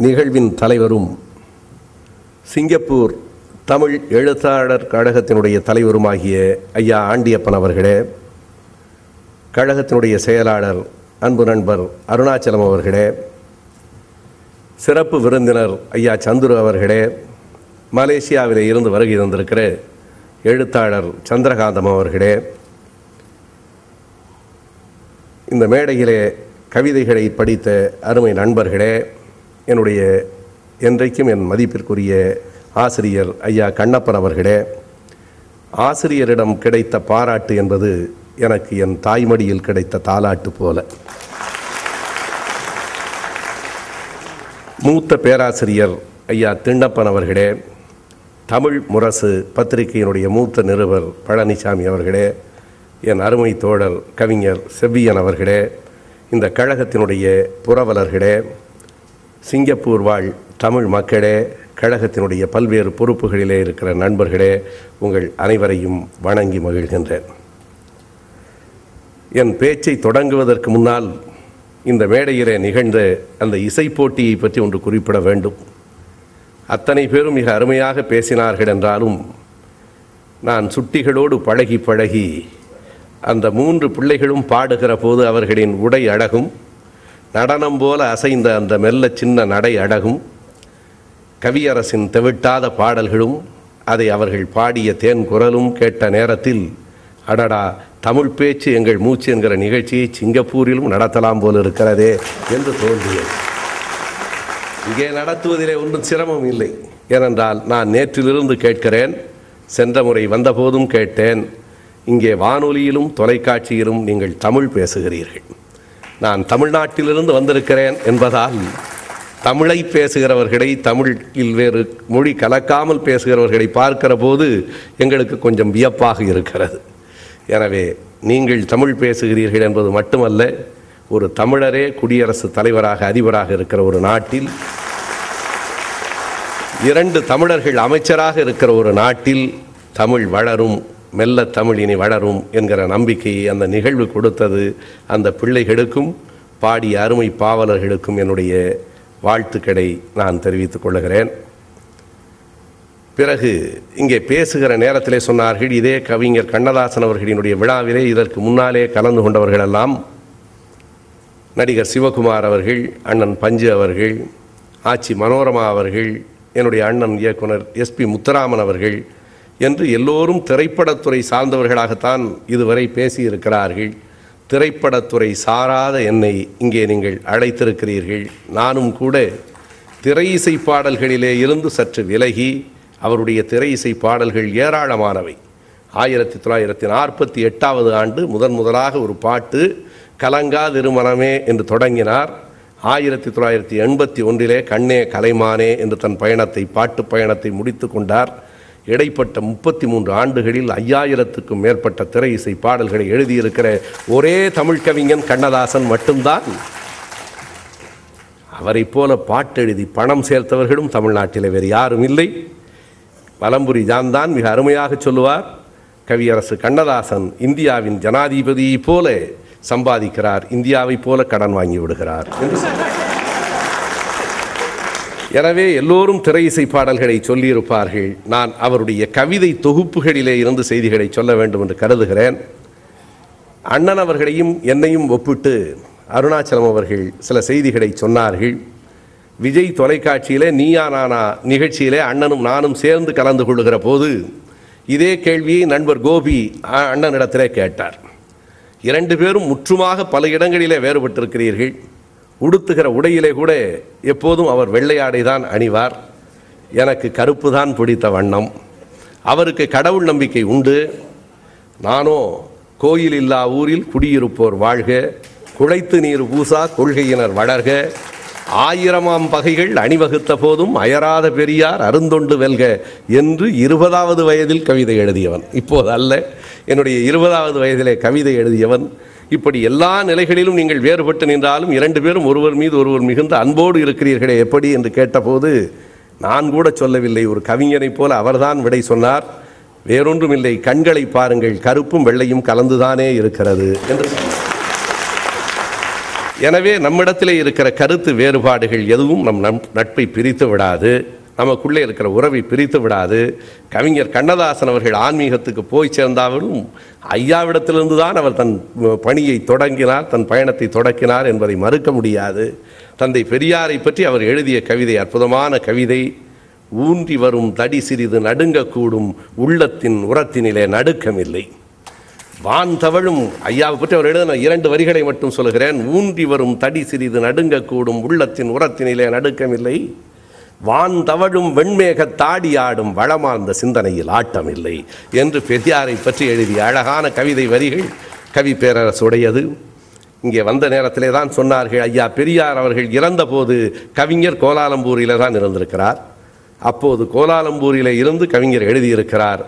நிகழ்வின் தலைவரும் சிங்கப்பூர் தமிழ் எழுத்தாளர் கழகத்தினுடைய தலைவருமாகிய ஐயா ஆண்டியப்பன் அவர்களே கழகத்தினுடைய செயலாளர் அன்பு நண்பர் அருணாச்சலம் அவர்களே சிறப்பு விருந்தினர் ஐயா சந்துரு அவர்களே மலேசியாவில் இருந்து வருகை தந்திருக்கிற எழுத்தாளர் சந்திரகாந்தம் அவர்களே இந்த மேடையிலே கவிதைகளை படித்த அருமை நண்பர்களே என்னுடைய என்றைக்கும் என் மதிப்பிற்குரிய ஆசிரியர் ஐயா கண்ணப்பன் அவர்களே ஆசிரியரிடம் கிடைத்த பாராட்டு என்பது எனக்கு என் தாய்மடியில் கிடைத்த தாலாட்டு போல. மூத்த பேராசிரியர் ஐயா திண்ணப்பன் அவர்களே தமிழ் முரசு பத்திரிகையினுடைய மூத்த நிருபர் பழனிசாமி அவர்களே என் அருமை தோழர் கவிஞர் செவ்வியன் அவர்களே இந்த கழகத்தினுடைய புரவலர்களே சிங்கப்பூர் வாழ் தமிழ் மக்களே கழகத்தினுடைய பல்வேறு பொறுப்புகளிலே இருக்கிற நண்பர்களே உங்கள் அனைவரையும் வணங்கி மகிழ்கின்றேன். என் பேச்சை தொடங்குவதற்கு முன்னால் இந்த மேடையிலே நிகழ்ந்த அந்த இசை போட்டியை பற்றி ஒன்று குறிப்பிட வேண்டும். அத்தனை பேரும் மிக அருமையாக பேசினார்கள் என்றாலும் நான் சுட்டிகளோடு பழகி பழகி அந்த மூன்று பிள்ளைகளும் பாடுகிற போது அவர்களின் உடை அழகும் நடனம் போல அசைந்த அந்த மெல்ல சின்ன நடை அழகும். கவியரசின் தெவிட்டாத பாடல்களும் அதை அவர்கள் பாடிய தேன் குரலும் கேட்ட நேரத்தில் அடடா தமிழ் பேச்சு எங்கள் மூச்சு என்கிற நிகழ்ச்சியை சிங்கப்பூரிலும் நடத்தலாம் போல இருக்கிறதே என்று தோன்றியது. இங்கே நடத்துவதிலே ஒன்றும் சிரமம் இல்லை. ஏனென்றால் நான் நேற்றிலிருந்து கேட்கிறேன் சென்ற முறை வந்தபோதும் கேட்டேன். இங்கே வானொலியிலும் தொலைக்காட்சியிலும் நீங்கள் தமிழ் பேசுகிறீர்கள். நான் தமிழ்நாட்டிலிருந்து வந்திருக்கிறேன் என்பதால் தமிழை பேசுகிறவர்களை தமிழில் வேறு மொழி கலக்காமல் பேசுகிறவர்களை பார்க்கிற போது எங்களுக்கு கொஞ்சம் வியப்பாக இருக்கிறது. எனவே நீங்கள் தமிழ் பேசுகிறீர்கள் என்பது மட்டுமல்ல ஒரு தமிழரே குடியரசுத் தலைவராக அதிபராக இருக்கிற ஒரு நாட்டில் இரண்டு தமிழர்கள் அமைச்சராக இருக்கிற ஒரு நாட்டில் தமிழ் வளரும் மெல்ல தமிழ் இனி வளரும் என்கிற நம்பிக்கையை அந்த நிகழ்வு கொடுத்தது அந்த பிள்ளைகளுக்கும் பாடிய அருமை பாவலர்களுக்கும் என்னுடைய வாழ்த்துக்களை நான் தெரிவித்துக் கொள்கிறேன். பிறகு இங்கே பேசுகிற நேரத்திலே சொன்னார்கள் இதே கவிஞர் கண்ணதாசன் அவர்களினுடைய விழாவிலே இதற்கு முன்னாலே கலந்து கொண்டவர்களெல்லாம் நடிகர் சிவகுமார் அவர்கள் அண்ணன் பஞ்சு அவர்கள் ஆச்சி மனோரமா அவர்கள் என்னுடைய அண்ணன் இயக்குனர் எஸ்பி முத்துராமன் அவர்கள் என்று எல்லோரும் திரைப்படத்துறை சார்ந்தவர்களாகத்தான் இதுவரை பேசியிருக்கிறார்கள். திரைப்படத்துறை சாராத என்னை இங்கே நீங்கள் அழைத்திருக்கிறீர்கள். நானும் கூட திரை இசை பாடல்களிலே இருந்து சற்று விலகி அவருடைய திரை இசை பாடல்கள் ஏராளமானவை. ஆயிரத்தி தொள்ளாயிரத்தி நாற்பத்தி எட்டாவது ஆண்டு முதன் முதலாக ஒரு பாட்டு கலங்கா திருமணமே என்று தொடங்கினார். ஆயிரத்தி தொள்ளாயிரத்தி எண்பத்தி ஒன்றிலே கண்ணே கலைமானே என்று தன் பயணத்தை பாட்டு பயணத்தை முடித்து கொண்டார். இடைப்பட்ட முப்பத்தி மூன்று ஆண்டுகளில் ஐயாயிரத்துக்கும் மேற்பட்ட திரை இசை பாடல்களை எழுதியிருக்கிற ஒரே தமிழ் கவிஞன் கண்ணதாசன் மட்டும்தான். அவரைப் போல பாட்டெழுதி பணம் சேர்த்தவர்களும் தமிழ்நாட்டில் வேறு யாரும் இல்லை. வலம்புரி ஜான் தான் மிக அருமையாக சொல்லுவார். கவியரசு கண்ணதாசன் இந்தியாவின் ஜனாதிபதியைப் போல சம்பாதிக்கிறார். இந்தியாவைப் போல கடன் வாங்கி விடுகிறார். என்று எனவே எல்லோரும் திரை இசை பாடல்களை சொல்லியிருப்பார்கள். நான் அவருடைய கவிதை தொகுப்புகளிலே இருந்து செய்திகளை சொல்ல வேண்டும் என்று கருதுகிறேன். அண்ணன் அவர்களையும் என்னையும் ஒப்பிட்டு அருணாச்சலம் அவர்கள் சில செய்திகளை சொன்னார்கள். விஜய் தொலைக்காட்சியிலே நீயா நானா நிகழ்ச்சியிலே அண்ணனும் நானும் சேர்ந்து கலந்து கொள்ளுகிற போது இதே கேள்வியை நண்பர் கோபி அண்ணனிடத்திலே கேட்டார். இரண்டு பேரும் முற்றுமாக பல இடங்களிலே வேறுபட்டிருக்கிறீர்கள். உடுத்துகிற உடையிலே கூட எப்போதும் அவர் வெள்ளையாடை தான் அணிவார். எனக்கு கருப்பு தான் பிடித்த வண்ணம். அவருக்கு கடவுள் நம்பிக்கை உண்டு. நானோ கோயில் இல்லா ஊரில் குடியிருப்போர் வாழ்க குழைத்து நீர் பூசா கொள்கையினர் வளர்க. ஆயிரமாம் பகைகள் அணிவகுத்த போதும் அயராத பெரியார் அருந்தொண்டு வெல்க என்று இருபதாவது வயதில் கவிதை எழுதியவன். இப்போது அல்ல என்னுடைய இருபதாவது வயதிலே கவிதை எழுதியவன் இப்படி எல்லா நிலைகளிலும் நீங்கள் வேறுபட்டு நின்றாலும் இரண்டு பேரும் ஒருவர் மீது ஒருவர் மிகுந்த அன்போடு இருக்கிறீர்களே எப்படி என்று கேட்டபோது நான் கூட சொல்லவில்லை. ஒரு கவிஞனைப் போல அவர்தான் விடை சொன்னார். வேறொன்றும் இல்லை கண்களை பாருங்கள். கருப்பும் வெள்ளையும் கலந்துதானே இருக்கிறது என்று எனவே நம்மிடத்திலே இருக்கிற கருத்து வேறுபாடுகள் எதுவும் நம் நம் நட்பை பிரித்து விடாது. நமக்குள்ளே இருக்கிற உறவை பிரித்து விடாது. கவிஞர் கண்ணதாசன் அவர்கள் ஆன்மீகத்துக்கு போய் சேர்ந்தாலும் ஐயாவிடத்திலிருந்து தான் அவர் தன் பணியை தொடங்கினார் தன் பயணத்தை தொடக்கினார் என்பதை மறுக்க முடியாது. தந்தை பெரியாரை பற்றி அவர் எழுதிய கவிதை அற்புதமான கவிதை ஊன்றி வரும் தடி சிறிது நடுங்கக்கூடும் உள்ளத்தின் உரத்தினிலே நடுக்கமில்லை. வான் தவழும் ஐயாவை பற்றி அவர் எழுதின இரண்டு வரிகளை மட்டும் சொல்கிறேன் ஊன்றி வரும் தடி சிறிது நடுங்கக்கூடும் உள்ளத்தின் உரத்தினிலே நடுக்கமில்லை. வான் தவழும் வெண்மேக தாடியாடும் வளமார்ந்த சிந்தனையில் ஆட்டமில்லை என்று பெரியாரை பற்றி எழுதிய அழகான கவிதை வரிகள் கவி பேரரசுடையது. இங்கே வந்த நேரத்திலே தான் சொன்னார்கள் ஐயா பெரியார் அவர்கள் இறந்தபோது கவிஞர் கோலாலம்பூரில் தான் இருந்திருக்கிறார். அப்போது கோலாலம்பூரிலே இருந்து கவிஞர் எழுதியிருக்கிறார்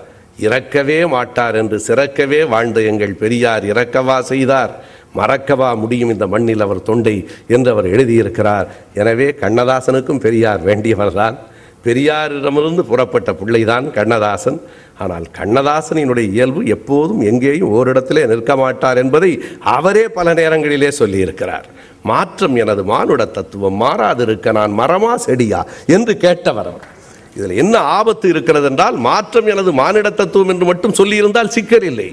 இறக்கவே மாட்டார் என்று சிறக்கவே வாழ்ந்த எங்கள் பெரியார் இறக்கவா செய்தார். மறக்கவா முடியும் இந்த மண்ணில் அவர் தொண்டை என்று அவர் எழுதியிருக்கிறார். எனவே கண்ணதாசனுக்கும் பெரியார் வேண்டியவர்தான். பெரியாரிடமிருந்து புறப்பட்ட பிள்ளைதான் கண்ணதாசன். ஆனால் கண்ணதாசனினுடைய இயல்பு எப்போதும் எங்கேயும் ஓரிடத்திலே நிற்க மாட்டார் என்பதை அவரே பல நேரங்களிலே சொல்லியிருக்கிறார். மாற்றம் எனது மானுட தத்துவம் மாறாதிருக்க நான் மரமா செடியா என்று கேட்டவர் அவர். இதில் என்ன ஆபத்து இருக்கிறது என்றால் மாற்றம் எனது மானிட தத்துவம் என்று மட்டும் சொல்லியிருந்தால் சிக்கல் இல்லை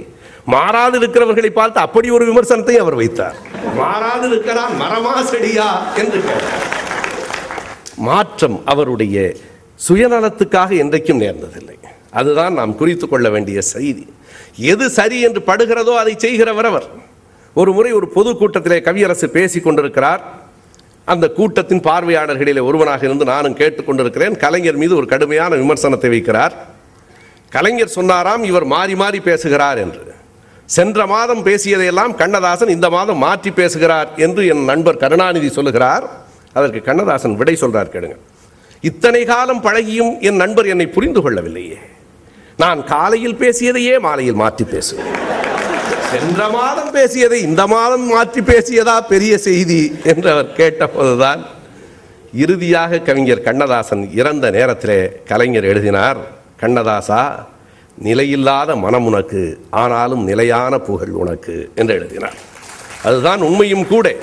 மாறாது இருக்கிறவர்களை பார்த்து அப்படி ஒரு விமர்சனத்தை அவர் வைத்தார். மாறாது இருக்கிறான் மரமா செடியா என்று மாற்றம் அவருடைய சுயநலத்துக்காக என்றைக்கும் நேர்ந்ததில்லை. அதுதான் நாம் குறித்து கொள்ள வேண்டிய செய்தி. எது சரி என்று படுகிறதோ அதை செய்கிறவர் அவர். ஒரு முறை ஒரு பொதுக்கூட்டத்திலே கவியரசு பேசிக் கொண்டிருக்கிறார். அந்த கூட்டத்தின் பார்வையாளர்களிலே ஒருவனாக இருந்து நானும் கேட்டுக்கொண்டிருக்கிறேன் கலைஞர் மீது ஒரு கடுமையான விமர்சனத்தை வைக்கிறார். கலைஞர் சொன்னாராம் இவர் மாறி மாறி பேசுகிறார் என்று. சென்ற மாதம் பேசியதையெல்லாம் கண்ணதாசன் இந்த மாதம் மாற்றி பேசுகிறார் என்று என் நண்பர் கருணாநிதி சொல்லுகிறார். அதற்கு கண்ணதாசன் விடை சொல்றார் கேளுங்க. இத்தனை காலம் பழகியும் என் நண்பர் என்னை புரிந்து கொள்ளவில்லையே. நான் காலையில் பேசியதையே மாலையில் மாற்றி பேசுவேன். சென்ற மாதம் பேசியதை இந்த மாதம் மாற்றி பேசியதா பெரிய செய்தி என்று அவர் கேட்டபோதுதான் இறுதியாக கவிஞர் கண்ணதாசன் இறந்த நேரத்திலே கலைஞர் எழுதினார் கண்ணதாசா நிலையில்லாத மனம் உனக்கு ஆனாலும் நிலையான புகழ் உனக்கு என்று எழுதினார். அதுதான் உண்மையும் கூட.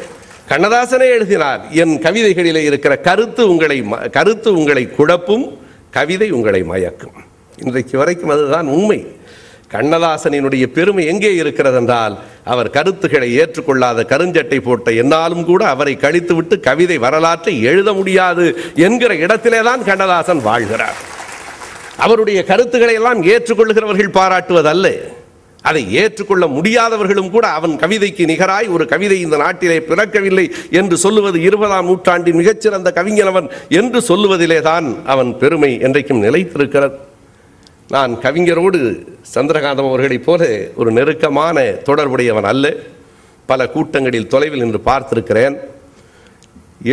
கண்ணதாசனே எழுதினார் என் கவிதைகளிலே இருக்கிற கருத்து உங்களை ம- கருத்து உங்களை குழப்பும் கவிதை உங்களை மயக்கும். இன்றைக்கு வரைக்கும் அதுதான் உண்மை. கண்ணதாசனினுடைய பெருமை எங்கே இருக்கிறது என்றால் அவர் கருத்துக்களை ஏற்றுக்கொள்ளாத கருஞ்சட்டை போட்ட என்னாலும் கூட அவரை கழித்துவிட்டு கவிதை வரலாற்றை எழுத முடியாது என்கிற இடத்திலே தான் கண்ணதாசன் வாழ்கிறார். அவருடைய கருத்துக்களை எல்லாம் ஏற்றுக்கொள்கிறவர்கள் பாராட்டுவதல்ல. அதை ஏற்றுக்கொள்ள முடியாதவர்களும் கூட அவன் கவிதைக்கு நிகராய் ஒரு கவிதை இந்த நாட்டிலே பிறக்கவில்லை என்று சொல்லுவது இருபதாம் நூற்றாண்டின் மிகச்சிறந்த கவிஞனவன் என்று சொல்லுவதிலே தான் அவன் பெருமை என்றைக்கும் நிலைத்திருக்கிறது. நான் கவிஞரோடு சந்திரகாந்தம் அவர்களைப் போல ஒரு நெருக்கமான தொடர்புடையவன் அல்ல. பல கூட்டங்களில் தொலைவில் நின்று பார்த்திருக்கிறேன்.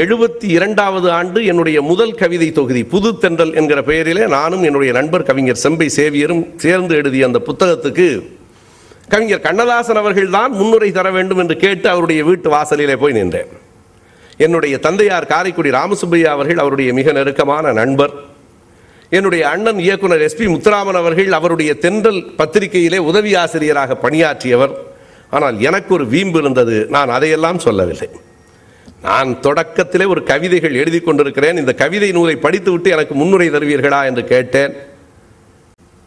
எழுபத்தி இரண்டாவது ஆண்டு என்னுடைய முதல் கவிதை தொகுதி புது தென்றல் என்கிற பெயரிலே நானும் என்னுடைய நண்பர் கவிஞர் செம்பை சேவியரும் சேர்ந்து எழுதிய அந்த புத்தகத்துக்கு கவிஞர் கண்ணதாசன் அவர்கள் தான் முன்னுரை தர வேண்டும் என்று கேட்டு அவருடைய வீட்டு வாசலிலே போய் நின்றேன். என்னுடைய தந்தையார் காரைக்குடி ராமசுப்பையா அவர்கள் அவருடைய மிக நெருக்கமான நண்பர். என்னுடைய அண்ணன் இயக்குனர் எஸ்பி முத்துராமன் அவர்கள் அவருடைய தென்றல் பத்திரிகையிலே உதவி ஆசிரியராக பணியாற்றியவர். ஆனால் எனக்கு ஒரு வீம்பு இருந்தது நான் அதையெல்லாம் சொல்லவில்லை. நான் தொடக்கத்திலே ஒரு கவிதைகள் எழுதி கொண்டிருக்கிறேன். இந்த கவிதை நூலை படித்துவிட்டு எனக்கு முன்னுரை தருவீர்களா என்று கேட்டேன்.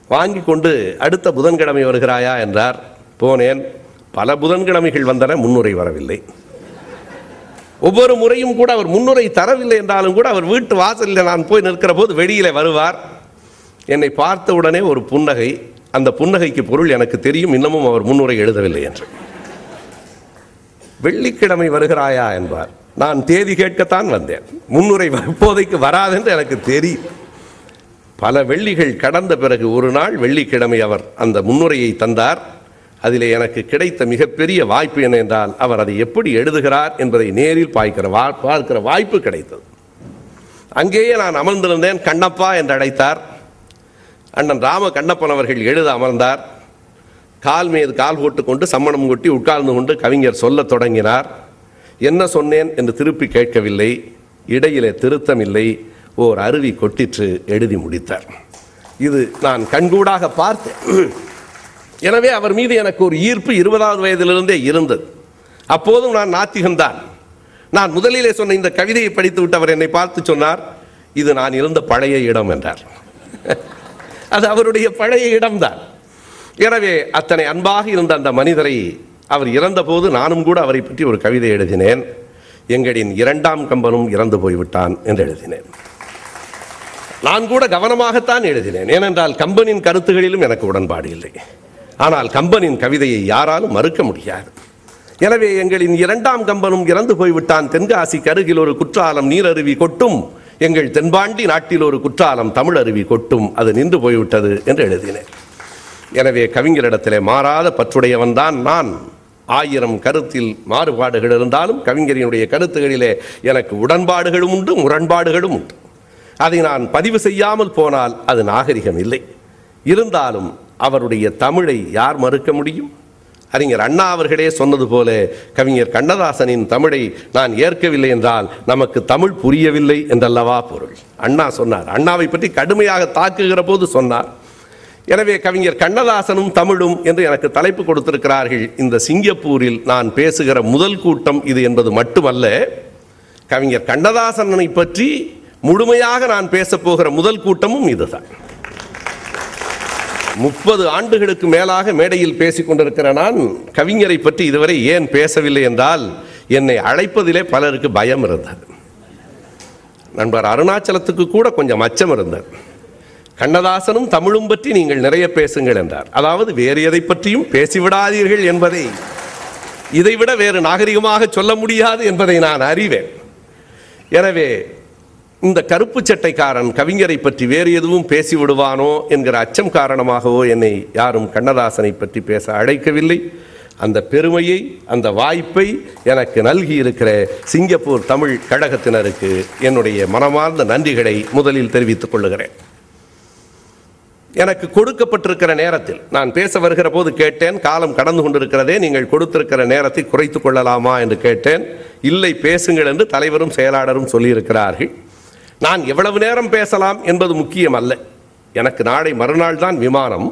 வாங்கி கொண்டு அடுத்த புதன்கிழமை வருகிறாயா என்றார். போனேன். பல புதன்கிழமைகள் வந்தன முன்னுரை வரவில்லை. ஒவ்வொரு முறையும் கூட அவர் முன்னுரை தரவில்லை என்றாலும் கூட அவர் வீட்டு வாசலில் நான் போய் நிற்கிற போது வெளியிலே வருவார். என்னை பார்த்த உடனே ஒரு புன்னகை. அந்த புன்னகைக்கு பொருள் எனக்கு தெரியும் இன்னமும் அவர் முன்னுரை எழுதவில்லை என்று. வெள்ளிக்கிழமை வருகிறாயா என்பார். நான் தேதி கேட்கத்தான் வந்தேன். முன்னுரை இப்போதைக்கு வராதென்று எனக்கு தெரியும். பல வெள்ளிகள் கடந்த பிறகு ஒரு நாள் வெள்ளிக்கிழமை அவர் அந்த முன்னுரையை தந்தார். அதில் எனக்கு கிடைத்த மிகப்பெரிய வாய்ப்பு என்ன என்றால் அவர் அதை எப்படி எழுதுகிறார் என்பதை நேரில் பாய்க்கிற வா பார்க்கிற வாய்ப்பு கிடைத்தது. அங்கேயே நான் அமர்ந்திருந்தேன் கண்ணப்பா என்று அழைத்தார். அண்ணன் ராம கண்ணப்பன் அவர்கள் எழுத அமர்ந்தார். கால் மீது கால் போட்டுக்கொண்டு சம்மணம் கொட்டி உட்கார்ந்து கொண்டு கவிஞர் சொல்லத் தொடங்கினார். என்ன சொன்னேன் என்று திருப்பி கேட்கவில்லை. இடையிலே திருத்தமில்லை. ஓர் அருவி கொட்டிற்று எழுதி முடித்தார். இது நான் கண்கூடாக பார்த்தேன். எனவே அவர் மீது எனக்கு ஒரு ஈர்ப்பு இருபதாவது வயதிலிருந்தே இருந்தது. அப்போதும் நான் நாத்திகன்தான் நான் முதலிலே சொன்ன இந்த கவிதையை படித்துவிட்டு அவர் என்னை பார்த்து சொன்னார் இது நான் இருந்த பழைய இடம் என்றார். அது அவருடைய பழைய இடம்தான். எனவே அத்தனை அன்பாக இருந்த அந்த மனிதரை அவர் இறந்தபோது நானும் கூட அவரை பற்றி ஒரு கவிதை எழுதினேன். எங்களின் இரண்டாம் கம்பனும் இறந்து போய்விட்டான் என்று எழுதினேன். நான் கூட கவனமாகத்தான் எழுதினேன். ஏனென்றால் கம்பனின் கருத்துகளிலும் எனக்கு உடன்பாடு இல்லை. ஆனால் கம்பனின் கவிதையை யாராலும் மறுக்க முடியாது. எனவே எங்களின் இரண்டாம் கம்பனும் இறந்து போய்விட்டான். தென்காசி கருகில் ஒரு குற்றாலம் நீரருவி கொட்டும். எங்கள் தென்பாண்டி நாட்டில் ஒரு குற்றாலம் தமிழ் அருவி கொட்டும். அது நின்று போய்விட்டது என்று எழுதினேன். எனவே கவிஞரிடத்திலே மாறாத பற்றுடையவன் தான் நான். ஆயிரம் கருத்தில் மாறுபாடுகள் இருந்தாலும் கவிஞரினுடைய கருத்துகளிலே எனக்கு உடன்பாடுகளும் உண்டு முரண்பாடுகளும் உண்டு. அதை நான் பதிவு செய்யாமல் போனால் அது நாகரிகம் இல்லை. இருந்தாலும் அவருடைய தமிழை யார் மறுக்க முடியும்? அறிஞர் அண்ணா அவர்களே சொன்னது போல கவிஞர் கண்ணதாசனின் தமிழை நான் ஏற்கவில்லை என்றால் நமக்கு தமிழ் புரியவில்லை என்றல்லவா பொருள்? அண்ணா சொன்னார். அண்ணாவை பற்றி கடுமையாக தாக்குகிற போது சொன்னார். எனவே கவிஞர் கண்ணதாசனும் தமிழும் என்று எனக்கு தலைப்பு கொடுத்திருக்கிறார்கள். இந்த சிங்கப்பூரில் நான் பேசுகிற முதல் கூட்டம் இது என்பது மட்டுமல்ல கவிஞர் கண்ணதாசனை பற்றி முழுமையாக நான் பேசப்போகிற முதல் கூட்டமும் இதுதான். முப்பது ஆண்டுகளுக்கு மேலாக மேடையில் பேசிக்கொண்டிருக்கிற நான் கவிஞரை பற்றி இதுவரை ஏன் பேசவில்லை என்றால் என்னை அழைப்பதிலே பலருக்கு பயம் இருந்தது. நண்பர் அருணாச்சலத்துக்கு கூட கொஞ்சம் அச்சம் இருந்தது. கண்ணதாசனும் தமிழும் பற்றி நீங்கள் நிறைய பேசுங்கள் என்றார். அதாவது வேறு எதை பற்றியும் பேசிவிடாதீர்கள் என்பதை இதைவிட வேறு நாகரிகமாக சொல்ல முடியாது என்பதை நான் அறிவேன். எனவே இந்த கருப்பு சட்டைக்காரன் கவிஞரை பற்றி வேறு எதுவும் பேசிவிடுவானோ என்கிற அச்சம் காரணமாகவோ என்னை யாரும் கண்ணதாசனை பற்றி பேச அழைக்கவில்லை. அந்த பெருமையை அந்த வாய்ப்பை எனக்கு நல்கி இருக்கிற சிங்கப்பூர் தமிழ் கழகத்தினருக்கு என்னுடைய மனமார்ந்த நன்றிகளை முதலில் தெரிவித்துக் கொள்ளுகிறேன். எனக்கு கொடுக்கப்பட்டிருக்கிற நேரத்தில் நான் பேச வருகிற போது கேட்டேன் காலம் கடந்து கொண்டிருக்கிறதே நீங்கள் கொடுத்திருக்கிற நேரத்தை குறைத்து கொள்ளலாமா என்று கேட்டேன். இல்லை பேசுங்கள் என்று தலைவரும் செயலாளரும் சொல்லியிருக்கிறார்கள். நான் எவ்வளவு நேரம் பேசலாம் என்பது முக்கியம் அல்ல எனக்கு நாளை மறுநாள் தான் விமானம்.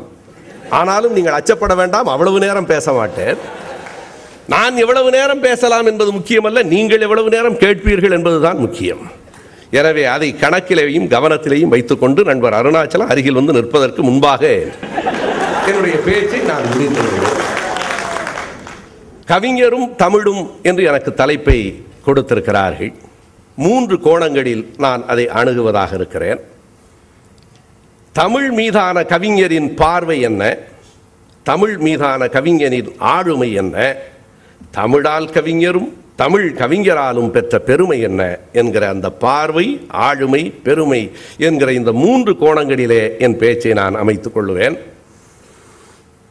ஆனாலும் நீங்கள் அச்சப்பட வேண்டாம் அவ்வளவு நேரம் பேச மாட்டேன். நான் எவ்வளவு நேரம் பேசலாம் என்பது முக்கியமல்ல நீங்கள் எவ்வளவு நேரம் கேட்பீர்கள் என்பதுதான் முக்கியம். எனவே அதை கணக்கிலேயும் கவனத்திலேயும் வைத்துக்கொண்டு நண்பர் அருணாச்சலம் அருகில் வந்து நிற்பதற்கு முன்பாக என்னுடைய பேச்சை நான் முடித்து கவிஞரும் தமிழும் என்று எனக்கு தலைப்பை கொடுத்திருக்கிறார்கள். மூன்று கோணங்களில் நான் அதை அணுகுவதாக இருக்கிறேன். தமிழ் மீதான கவிஞரின் பார்வை என்ன? தமிழ் மீதான கவிஞரின் ஆளுமை என்ன? தமிழால் கவிஞரும் தமிழ் கவிஞராலும் பெற்ற பெருமை என்ன என்கிற அந்த பார்வை ஆளுமை பெருமை என்கிற இந்த மூன்று கோணங்களிலே என் பேச்சை நான் அமைத்துக் கொள்ளுவேன்.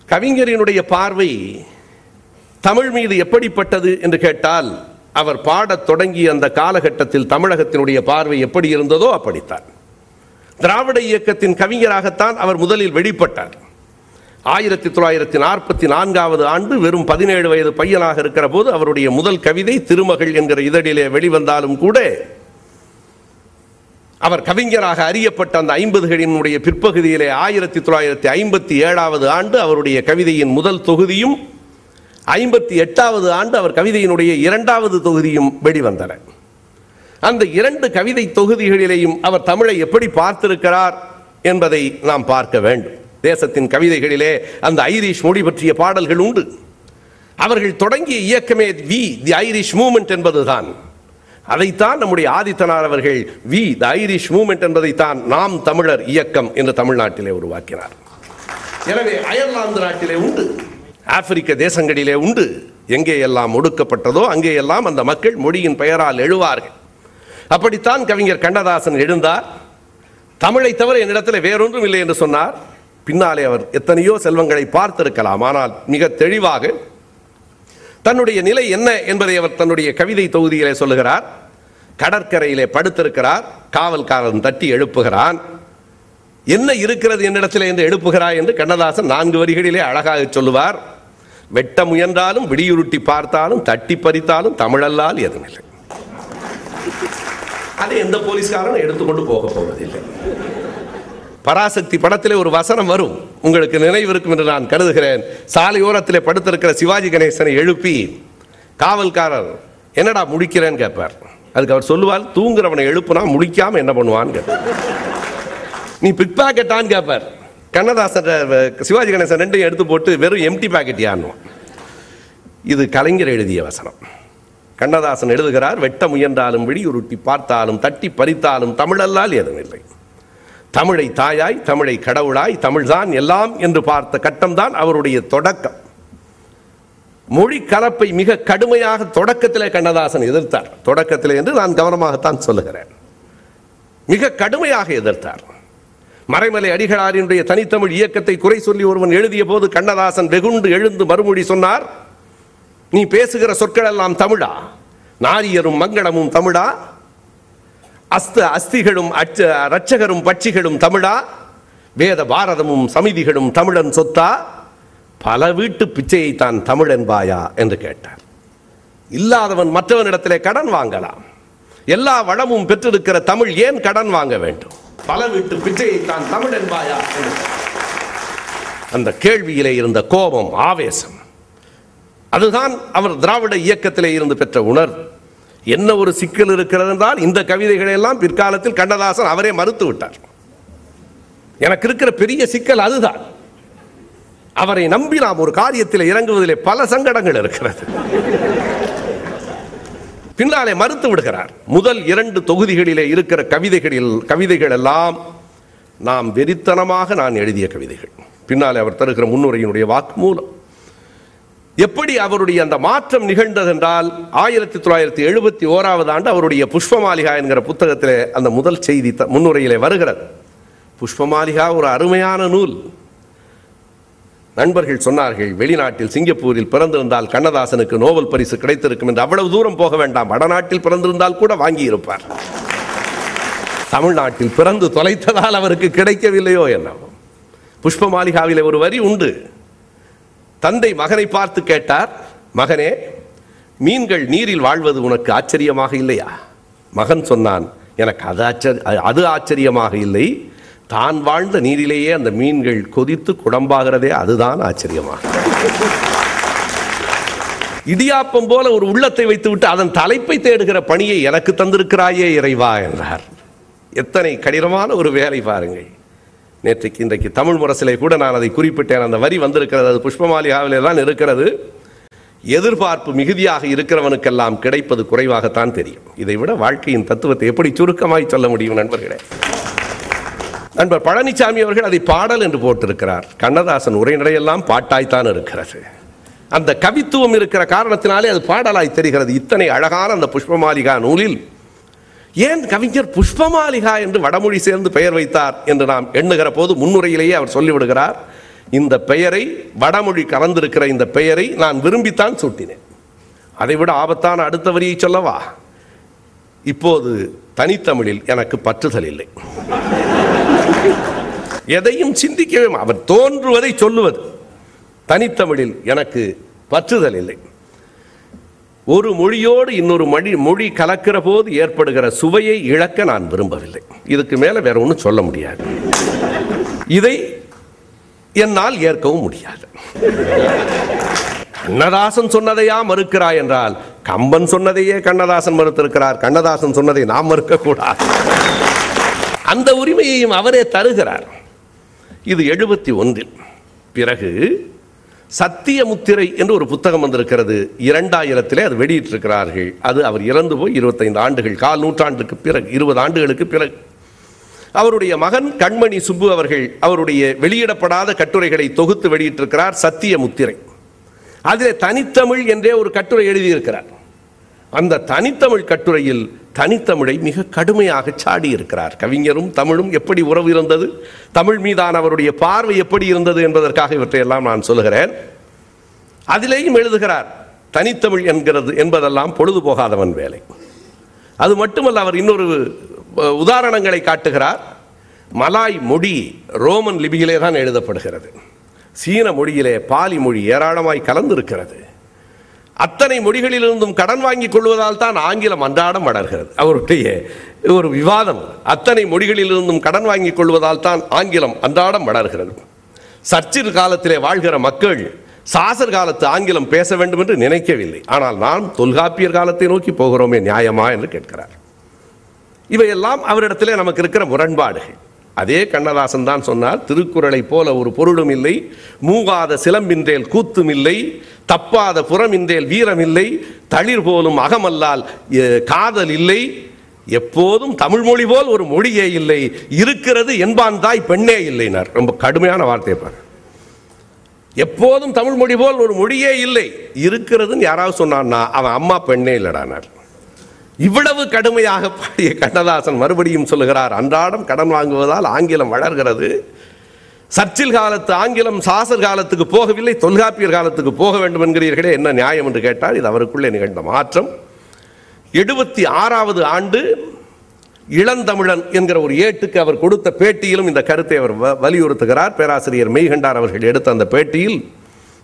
கவிஞரினுடைய பார்வை தமிழ் மீது எப்படிப்பட்டது என்று கேட்டால் அவர் பாடத் தொடங்கிய அந்த காலகட்டத்தில் தமிழகத்தினுடைய பார்வை எப்படி இருந்ததோ அப்படித்தான். திராவிட இயக்கத்தின் கவிஞராகத்தான் அவர் முதலில் வெளிப்பட்டார். ஆயிரத்தி தொள்ளாயிரத்தி நாற்பத்தி நான்காவது ஆண்டு வெறும் பதினேழு வயது பையனாக இருக்கிற போது அவருடைய முதல் கவிதை திருமகள் என்கிற இதழிலே வெளிவந்தாலும் கூட அவர் கவிஞராக அறியப்பட்ட அந்த ஐம்பதுகளினுடைய பிற்பகுதியிலே ஆயிரத்தி தொள்ளாயிரத்தி ஐம்பத்தி ஏழாவது ஆண்டு அவருடைய கவிதையின் முதல் தொகுதியும் ஐம்பத்தி எட்டாவது ஆண்டு அவர் கவிதையினுடைய இரண்டாவது தொகுதியும் வெளிவந்தன. அந்த இரண்டு கவிதை தொகுதிகளிலேயும் அவர் தமிழை எப்படி பார்த்திருக்கிறார் என்பதை நாம் பார்க்க வேண்டும். தேசத்தின் கவிதைகளிலே அந்த ஐரிஷ் மொழி பற்றிய பாடல்கள் உண்டு. அவர்கள் தொடங்கிய இயக்கமே வி தி ஐரிஷ் மூமெண்ட் என்பதுதான். அதைத்தான் நம்முடைய ஆதித்தனார் அவர்கள் வி த ஐரிஷ் மூமெண்ட் என்பதைத்தான் நாம் தமிழர் இயக்கம் என்று தமிழ்நாட்டிலே உருவாக்கினார். எனவே அயர்லாந்து நாட்டிலே உண்டு. ஆப்பிரிக்க தேசங்களிலே உண்டு. எங்கே எல்லாம் ஒடுக்கப்பட்டதோ அங்கே எல்லாம் அந்த மக்கள் மொழியின் பெயரால் எழுவார்கள். அப்படித்தான் கவிஞர் கண்ணதாசன் எழுந்தார். தமிழை தவிர என்னிடத்தில் வேறொன்றும் இல்லை என்று சொன்னார். பின்னாலே அவர் எத்தனையோ செல்வங்களை பார்த்திருக்கலாம். ஆனால் மிக தெளிவாக தன்னுடைய நிலை என்ன என்பதை அவர் தன்னுடைய கவிதை தொகுதியிலே சொல்லுகிறார். கடற்கரையிலே படுத்திருக்கிறார். காவல்காரன் தட்டி எழுப்புகிறான். என்ன இருக்கிறது என்னிடத்தில் என்று எழுப்புகிறாய் என்று கண்ணதாசன் நான்கு வரிகளிலே அழகாக சொல்லுவார். வெட்ட முயன்றாலும் விடியுருட்டி பார்த்தாலும் தட்டி பறித்தாலும் தமிழல்லால் எதுவுமில்லை அதை எந்த போலீஸ்காரனும் எடுத்துக்கொண்டு போக போவதில்லை. பராசக்தி படத்திலே ஒரு வசனம் வரும். உங்களுக்கு நினைவு இருக்கும் என்று நான் கருதுகிறேன். சாலையோரத்திலே படுத்திருக்கிற சிவாஜி கணேசனை எழுப்பி காவல்காரர் என்னடா முடிக்கிறேன்னு கேட்பார். அதுக்கு அவர் சொல்லுவார் தூங்குறவனை எழுப்புனா முடிக்காமல் என்ன பண்ணுவான்னு கேட்பார். நீ பிக் பாக்கெட்டான்னு கேட்பார். கண்ணதாசன் சிவாஜி கணேசன் ரெண்டையும் எடுத்து போட்டு வெறும் எம்டி பாக்கெட் யான்னுவான் இது கலைஞர் எழுதிய வசனம். கண்ணதாசன் எழுதுகிறார் வெட்ட முயன்றாலும் விழியுருட்டி பார்த்தாலும் தட்டி பறித்தாலும் தமிழல்லால் எதுவும் இல்லை. தமிழை தாயாய் தமிழை கடவுளாய் தமிழ்தான் எல்லாம் என்று பார்த்த கட்டம்தான் அவருடைய தொடக்கம். மொழி கலப்பை மிக கடுமையாக தொடக்கத்திலே கண்ணதாசன் எதிர்த்தார். தொடக்கத்திலே என்று நான் கவனமாகத்தான் சொல்லுகிறேன். மிக கடுமையாக எதிர்த்தார். மறைமலை அடிகளாரினுடைய தனித்தமிழ் இயக்கத்தை குறை சொல்லி ஒருவன் எழுதிய போது கண்ணதாசன் வெகுண்டு எழுந்து மறுமொழி சொன்னார் நீ பேசுகிற சொற்கள் எல்லாம் தமிழா? நாரியரும் மங்களமும் தமிழா? அஸ்த அஸ்திகளும் அச்ச ரட்சகரும் பட்சிகளும் தமிழா? வேத பாரதமும் சமிதிகளும் தமிழன் சொத்தா? பல வீட்டு பிச்சையை தான் தமிழன்பாயா என்று கேட்டார். இல்லாதவன் மற்றவனிடத்திலே கடன் வாங்கலாம். எல்லா வளமும் பெற்றிருக்கிற தமிழ் ஏன் கடன் வாங்க வேண்டும்? பல வீட்டு பிச்சையை தான் தமிழ் என்பாயா? என்று அந்த கேள்வியிலே இருந்த கோபம் ஆவேசம். அதுதான் அவர் திராவிட இயக்கத்திலே இருந்து பெற்ற உணர்வு. என்ன ஒரு சிக்கல் இருக்கிறது என்றால் இந்த கவிதைகளை எல்லாம் பிற்காலத்தில் கண்ணதாசன் அவரே மறுத்து விட்டார். எனக்கு இருக்கிற பெரிய சிக்கல் அதுதான். அவரை நம்பி நாம் ஒரு காரியத்தில் இறங்குவதிலே பல சங்கடங்கள் இருக்கிறது. பின்னாலே மறுத்து விடுகிறார். முதல் இரண்டு தொகுதிகளிலே இருக்கிற கவிதைகளில் கவிதைகள் எல்லாம் நாம் வெறித்தனமாக நான் எழுதிய கவிதைகள். பின்னாலே அவர் தருகிற முன்னுரையினுடைய வாக்குமூலம். எப்படி அவருடைய அந்த மாற்றம் நிகழ்ந்ததென்றால் ஆயிரத்தி தொள்ளாயிரத்தி எழுபத்தி ஓராவது ஆண்டு அவருடைய புஷ்பமாலிகா என்கிற புத்தகத்திலே அந்த முதல் செய்தி த- முன்னுரையிலே வருகிறது. புஷ்பமாலிகா ஒரு அருமையான நூல். நண்பர்கள் சொன்னார்கள் வெளிநாட்டில் சிங்கப்பூரில் பிறந்திருந்தால் கண்ணதாசனுக்கு நோபல் பரிசு கிடைத்திருக்கும் என்று அவ்வளவு தூரம் போக வேண்டாம். வடநாட்டில் பிறந்திருந்தால் கூட வாங்கி இருப்பார் தமிழ்நாட்டில் பிறந்து தொலைத்ததால் அவருக்கு கிடைக்கவில்லையோ என்னவோ. புஷ்பமாலிகாவிலே ஒரு வரி உண்டு. தந்தை மகனை பார்த்து கேட்டார் மகனே மீன்கள் நீரில் வாழ்வது உனக்கு ஆச்சரியமாக இல்லையா? மகன் சொன்னான் எனக்கு அது ஆச்சரிய அது ஆச்சரியமாக இல்லை. தான் வாழ்ந்த நீரிலேயே அந்த மீன்கள் கொதித்து குடம்பாகிறதே அதுதான் ஆச்சரியமாக. இடியாப்பம் போல ஒரு உள்ளத்தை வைத்துவிட்டு அதன் தலைப்பை தேடுகிற பணியை எனக்கு தந்திருக்கிறாயே இறைவா என்றார். எத்தனை கடினமான ஒரு வேலை பாருங்கள். நேற்றைக்கு இன்றைக்கு தமிழ் முரசிலே கூட நான் அதை குறிப்பிட்டேன். அந்த வரி வந்திருக்கிறது அது புஷ்பமாலிகாவிலே தான் இருக்கிறது. எதிர்பார்ப்பு மிகுதியாக இருக்கிறவனுக்கெல்லாம் கிடைப்பது குறைவாகத்தான் தெரியும். இதை விட வாழ்க்கையின் தத்துவத்தை எப்படி சுருக்கமாய் சொல்ல முடியும் நண்பர்களே? நண்பர் பழனிசாமி அவர்கள் அதை பாடல் என்று போட்டிருக்கிறார். கண்ணதாசன் உரைநடையெல்லாம் பாட்டாய்த்தான் இருக்கிறது. அந்த கவித்துவம் இருக்கிற காரணத்தினாலே அது பாடலாய் தெரிகிறது. இத்தனை அழகான அந்த புஷ்பமாலிகா நூலில் ஏன் கவிஞர் புஷ்பமாலிகா என்று வடமொழி சேர்ந்து பெயர் வைத்தார் என்று நாம் எண்ணுகிற போது முன்னுரையிலேயே அவர் சொல்லிவிடுகிறார் இந்த பெயரை வடமொழி கலந்திருக்கிற இந்த பெயரை நான் விரும்பித்தான் சூட்டினேன். அதைவிட ஆபத்தான அடுத்த வரியை சொல்லவா? இப்போது தனித்தமிழில் எனக்கு பற்றுதல் இல்லை. எதையும் சிந்திக்கவே அவர் தோன்றுவதை சொல்லுவது தனித்தமிழில் எனக்கு பற்றுதல் இல்லை. ஒரு மொழியோடு இன்னொரு மொழி மொழி கலக்கிற போது ஏற்படுகிற சுவையை இழக்க நான் விரும்பவில்லை. இதுக்கு மேலே வேற ஒன்றும் சொல்ல முடியாது. இதை என்னால் ஏற்கவும் முடியாது. கண்ணதாசன் சொன்னதையா மறுக்கிறாய் என்றால் கம்பன் சொன்னதையே கண்ணதாசன் மறுத்திருக்கிறார். கண்ணதாசன் சொன்னதை நாம் மறுக்கக்கூடாது. அந்த உரிமையையும் அவரே தருகிறார். இது எழுபத்தி ஒன்றில். பிறகு சத்தியமுத்திரை என்று ஒரு புத்தகம் வந்திருக்கிறது. இரண்டாயிரத்திலே அது வெளியிட்டிருக்கிறார்கள். அது அவர் இறந்து போய் இருபத்தைந்து ஆண்டுகள் கால் நூற்றாண்டுக்கு பிறகு இருபது ஆண்டுகளுக்கு பிறகு. அவருடைய மகன் கண்மணி சுப்பு அவர்கள் அவருடைய வெளியிடப்படாத கட்டுரைகளை தொகுத்து வெளியிட்டிருக்கிறார் சத்தியமுத்திரை. அதில் தனித்தமிழ் என்றே ஒரு கட்டுரை எழுதியிருக்கிறார். அந்த தனித்தமிழ் கட்டுரையில் தனித்தமிழை மிக கடுமையாக சாடி இருக்கிறார். கவிஞரும் தமிழும் எப்படி உறவு இருந்தது? தமிழ் மீதான அவருடைய பார்வை எப்படி இருந்தது என்பதற்காக இவற்றையெல்லாம் நான் சொல்லுகிறேன். அதிலேயும் எழுதுகிறார் தனித்தமிழ் என்கிறது என்பதெல்லாம் பொழுது போகாதவன் வேலை. அது மட்டுமல்ல அவர் இன்னொரு உதாரணங்களை காட்டுகிறார். மலாய் மொழி ரோமன் லிபியிலே தான் எழுதப்படுகிறது. சீன மொழியிலே பாலி மொழி ஏராளமாய் கலந்திருக்கிறது. அத்தனை மொழிகளிலிருந்தும் கடன் வாங்கிக் கொள்வதால் தான் ஆங்கிலம் அன்றாடம் வளர்கிறது. அவருடைய ஒரு விவாதம் அத்தனை மொழிகளிலிருந்தும் கடன் வாங்கிக் கொள்வதால் தான் ஆங்கிலம் அன்றாடம் வளர்கிறது. சர்ச்சில் காலத்திலே வாழ்கிற மக்கள் சாசர் காலத்து ஆங்கிலம் பேச வேண்டும் என்று நினைக்கவில்லை. ஆனால் நாம் தொல்காப்பியர் காலத்தை நோக்கி போகிறோமே நியாயமா என்று கேட்கிறார். இவையெல்லாம் அவரிடத்திலே நமக்கு இருக்கிற முரண்பாடுகள். அதே கண்ணதாசன் தான் சொன்னார் திருக்குறளை போல ஒரு பொருளும் இல்லை மூகாத சிலம்பின்றேல் கூத்தும் இல்லை தப்பாத புறமின்றேல் வீரமில்லை தளிர் போலும் அகமல்லால் காதல் இல்லை எப்போதும் தமிழ் மொழி போல் ஒரு மொழியே இல்லை இருக்கிறது என்பான் தாய் பெண்ணே இல்லைனார். ரொம்ப கடுமையான வார்த்தையை பாரு எப்போதும் தமிழ் மொழி போல் ஒரு மொழியே இல்லை இருக்கிறதுன்னு யாராவது சொன்னான்னா அவன் அம்மா பெண்ணே இல்லடானார். இவ்வளவு கடுமையாக பாடிய கண்ணதாசன் மறுபடியும் சொல்லுகிறார் அன்றாடம் கடன் வாங்குவதால் ஆங்கிலம் வளர்கிறது. சர்ச்சில் காலத்து ஆங்கிலம் சாசர் காலத்துக்கு போகவில்லை தொல்காப்பியர் காலத்துக்கு போக வேண்டும் என்கிறீர்களே என்ன நியாயம் என்று கேட்டால் இது அவருக்குள்ளே நிகழ்ந்த மாற்றம். எழுபத்தி ஆறாவது ஆண்டு இளந்தமிழன் என்கிற ஒரு ஏட்டுக்கு அவர் கொடுத்த பேட்டியிலும் இந்த கருத்தை அவர் வ- வலியுறுத்துகிறார். பேராசிரியர் மெய்கண்டார் அவர்கள் எடுத்த அந்த பேட்டியில்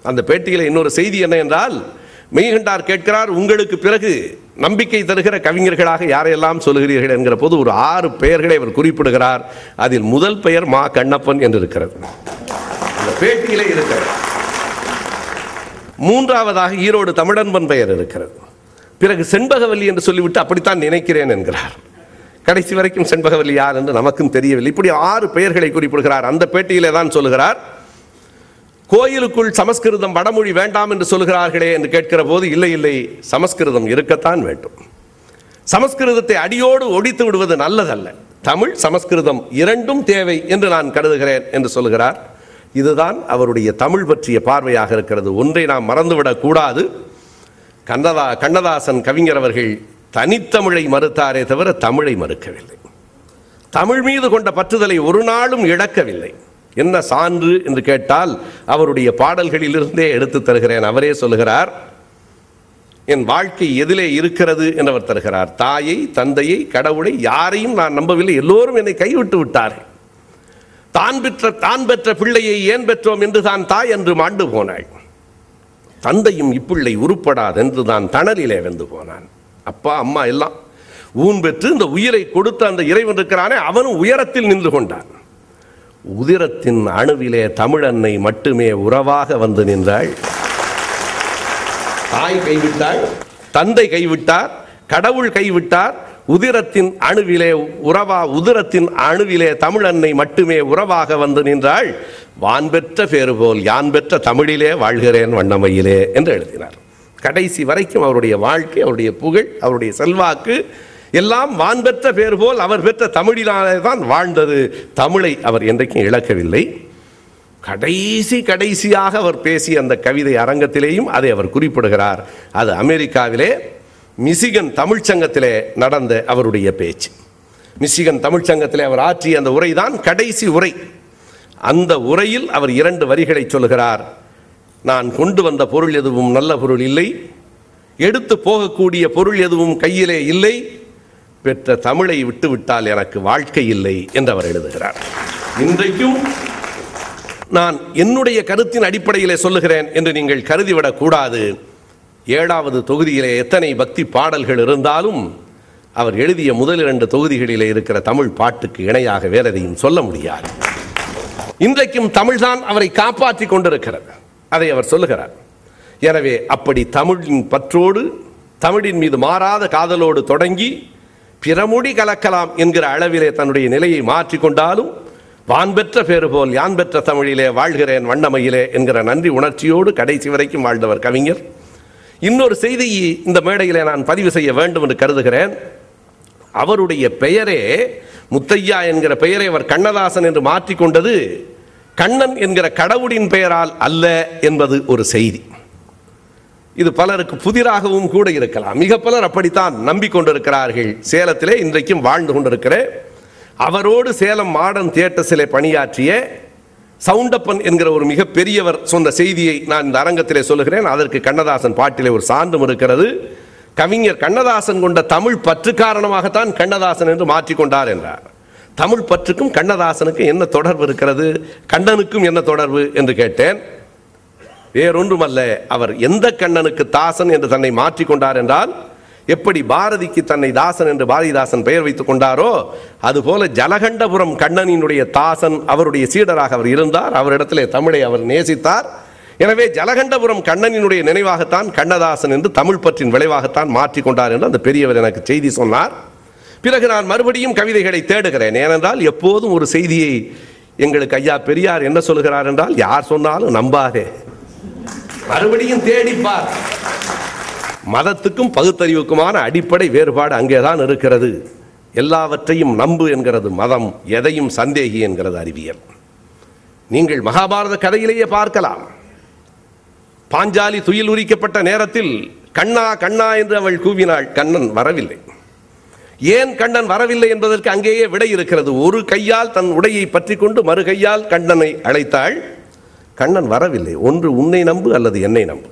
அந்த பேட்டியில் இன்னொரு செய்தி என்ன என்றால் மெய்கண்டார் கேட்கிறார் உங்களுக்கு பிறகு நம்பிக்கை தருகிற கவிஞர்களாக யாரையெல்லாம் சொல்லுகிறீர்கள் என்கிற போது ஒரு ஆறு பெயர்களை அவர் குறிப்பிடுகிறார். அதில் முதல் பெயர் மா கண்ணப்பன் என்று இருக்கிறது. அந்த பேட்டியிலே இருக்கிறது. மூன்றாவதாக ஈரோடு தமிழன்பன் பெயர் இருக்கிறது. பிறகு செண்பகவல்லி என்று சொல்லிவிட்டு அப்படித்தான் நினைக்கிறேன் என்கிறார். கடைசி வரைக்கும் செண்பகவல்லி யார் என்று நமக்கும் தெரியவில்லை. இப்படி ஆறு பெயர்களை குறிப்பிடுகிறார். அந்த பேட்டியிலே தான் சொல்லுகிறார். கோயிலுக்குள் சமஸ்கிருதம் வடமொழி வேண்டாம் என்று சொல்கிறார்களே என்று கேட்கிற போது இல்லை இல்லை சமஸ்கிருதம் இருக்கத்தான் வேண்டும். சமஸ்கிருதத்தை அடியோடு ஒடித்து விடுவது நல்லதல்ல. தமிழ் சமஸ்கிருதம் இரண்டும் தேவை என்று நான் கருதுகிறேன் என்று சொல்கிறார் இதுதான் அவருடைய தமிழ் பற்றிய பார்வையாக இருக்கிறது. ஒன்றை நாம் மறந்துவிடக்கூடாது கண்ணதா கண்ணதாசன் கவிஞர் அவர்கள் தனித்தமிழை மறுத்தாரே தவிர தமிழை மறுக்கவில்லை. தமிழ் மீது கொண்ட பற்றுதலை ஒரு நாளும் இழக்கவில்லை. என்ன சான்று என்று கேட்டால் அவருடைய பாடல்களிலிருந்தே எடுத்து தருகிறேன். அவரே சொல்லுகிறார் என் வாழ்க்கை எதிலே இருக்கிறது என்று அவர் தருகிறார். தாயை தந்தையை கடவுளை யாரையும் நான் நம்பவில்லை. எல்லோரும் என்னை கைவிட்டு விட்டார்கள். தான் பெற்ற தான் பெற்ற பிள்ளையை ஏன் பெற்றோம் என்று தான் தாய் என்று மாண்டு போனாள். தந்தையும் இப்பிள்ளை உருப்படாதென்று தான் தணலிலே வெந்து போனான். அப்பா அம்மா எல்லாம் ஊன் பெற்று இந்த உயிரை கொடுத்த அந்த இறைவன் இருக்கிறானே அவனும் உயரத்தில் நின்று கொண்டான். உதிரத்தின் அணுவிலே தமிழன்னை மட்டுமே உறவாக வந்து நின்றாள். தாய் கைவிட்டாள் தந்தை கைவிட்டார் கடவுள் கைவிட்டார் உதிரத்தின் அணுவிலே உறவா உதிரத்தின் அணுவிலே தமிழன்னை மட்டுமே உறவாக வந்து நின்றாள். வான் பெற்ற பேறு போல் யான் பெற்ற தமிழிலே வாழ்கிறேன் வண்ணமையிலே என்று எழுதினார். கடைசி வரைக்கும் அவருடைய வாழ்க்கை அவருடைய புகழ் அவருடைய செல்வாக்கு எல்லாம் வான் பெற்ற பேர் போல் அவர் பெற்ற தமிழினாலே தான் வாழ்ந்தது. தமிழை அவர் என்றைக்கும் இழக்கவில்லை. கடைசி கடைசியாக அவர் பேசிய அந்த கவிதை அரங்கத்திலேயும் அதை அவர் குறிப்பிடுகிறார். அது அமெரிக்காவிலே மிசிகன் தமிழ்ச்சங்கத்திலே நடந்த அவருடைய பேச்சு. மிசிகன் தமிழ்ச்சங்கத்திலே அவர் ஆற்றிய அந்த உரைதான் கடைசி உரை. அந்த உரையில் அவர் இரண்டு வரிகளை சொல்கிறார் நான் கொண்டு வந்த பொருள் எதுவும் நல்ல பொருள் இல்லை. எடுத்து போகக்கூடிய பொருள் எதுவும் கையிலே இல்லை. பெற்ற தமிழை விட்டுவிட்டால் எனக்கு வாழ்க்கை இல்லை என்று அவர் எழுதுகிறார். இன்றைக்கும் நான் என்னுடைய கருத்தின் அடிப்படையிலே சொல்லுகிறேன் என்று நீங்கள் கருதிவிடக் கூடாது ஏழாவது தொகுதியிலே எத்தனை பக்தி பாடல்கள் இருந்தாலும் அவர் எழுதிய முதல் இரண்டு தொகுதிகளிலே இருக்கிற தமிழ் பாட்டுக்கு இணையாக வேறதையும் சொல்ல முடியாது. இன்றைக்கும் தமிழ்தான் அவரை காப்பாற்றி கொண்டிருக்கிறது. அதை அவர் சொல்லுகிறார். எனவே அப்படி தமிழின் பற்றோடு தமிழின் மீது மாறாத காதலோடு தொடங்கி பிறமுடி கலக்கலாம் என்கிற அளவிலே தன்னுடைய நிலையை மாற்றிக்கொண்டாலும் வான் பெற்ற பேறு போல் யான் பெற்ற தமிழிலே வாழ்கிறேன் வண்ணமையிலே என்கிற நன்றி உணர்ச்சியோடு கடைசி வரைக்கும் வாழ்ந்தவர் கவிஞர். இன்னொரு செய்தியை இந்த மேடையிலே நான் பதிவு செய்ய வேண்டும் என்று கருதுகிறேன். அவருடைய பெயரே முத்தையா என்கிற பெயரை அவர் கண்ணதாசன் என்று மாற்றிக்கொண்டது கண்ணன் என்கிற கடவுளின் பெயரால் அல்ல என்பது ஒரு செய்தி. இது பலருக்கு புதிராகவும் கூட இருக்கலாம். மிக பலர் அப்படித்தான் நம்பிக்கொண்டிருக்கிறார்கள். சேலத்திலே இன்றைக்கும் வாழ்ந்து கொண்டிருக்கிற அவரோடு சேலம் மாடர்ன் தியேட்டர்ஸிலே பணியாற்றிய சவுண்டப்பன் என்கிற ஒரு மிகப்பெரியவர் சொன்ன செய்தியை நான் இந்த அரங்கத்திலே சொல்லுகிறேன். அதற்கு கண்ணதாசன் பாட்டிலே ஒரு சான்றும் இருக்கிறது. கவிஞர் கண்ணதாசன் கொண்ட தமிழ் பற்று காரணமாகத்தான் கண்ணதாசன் என்று மாற்றிக்கொண்டார் என்றார். தமிழ் பற்றுக்கும் கண்ணதாசனுக்கும் என்ன தொடர்பு இருக்கிறது? கண்ணனுக்கும் என்ன தொடர்பு? என்று கேட்டேன். வேறொன்றுமல்ல அவர் எந்த கண்ணனுக்கு தாசன் என்று தன்னை மாற்றிக்கொண்டார் என்றால் எப்படி பாரதிக்கு தன்னை தாசன் என்று பாரதிதாசன் பெயர் வைத்துக் கொண்டாரோ அதுபோல ஜலகண்டபுரம் கண்ணனினுடைய தாசன் அவருடைய சீடராக அவர் இருந்தார். அவரிடத்திலே தமிழை அவர் நேசித்தார். எனவே ஜலகண்டபுரம் கண்ணனினுடைய நினைவாகத்தான் கண்ணதாசன் என்று தமிழ் பற்றின் விளைவாகத்தான் மாற்றிக் கொண்டார் என்று அந்த பெரியவர் எனக்கு செய்தி சொன்னார். பிறகு நான் மறுபடியும் கவிதைகளை தேடுகிறேன். ஏனென்றால் எப்போதும் ஒரு செய்தியை எங்களுக்கு ஐயா பெரியார் என்ன சொல்கிறார் என்றால் யார் சொன்னாலும் நம்பாதே. மறுபடியும் தேடிப்பார் மதத்துக்கும் பகுத்தறிவுக்குமான அடிப்படை வேறுபாடு அங்கேதான் இருக்கிறது. எல்லாவற்றையும் நம்பு என்கிறது மதம் எதையும் சந்தேகி என்கிறது அறிவியல். நீங்கள் மகாபாரத கதையிலேயே பார்க்கலாம். பாஞ்சாலி துயில் உரிக்கப்பட்ட நேரத்தில் கண்ணா கண்ணா என்று அவள் கூவினாள். கண்ணன் வரவில்லை. ஏன் கண்ணன் வரவில்லை என்பதற்கு அங்கேயே விடை இருக்கிறது. ஒரு கையால் தன் உடையை பற்றி கொண்டு மறு கையால் கண்ணனை அழைத்தாள். கண்ணன் வரவில்லை. ஒன்று உன்னை நம்பு அல்லது என்னை நம்பு.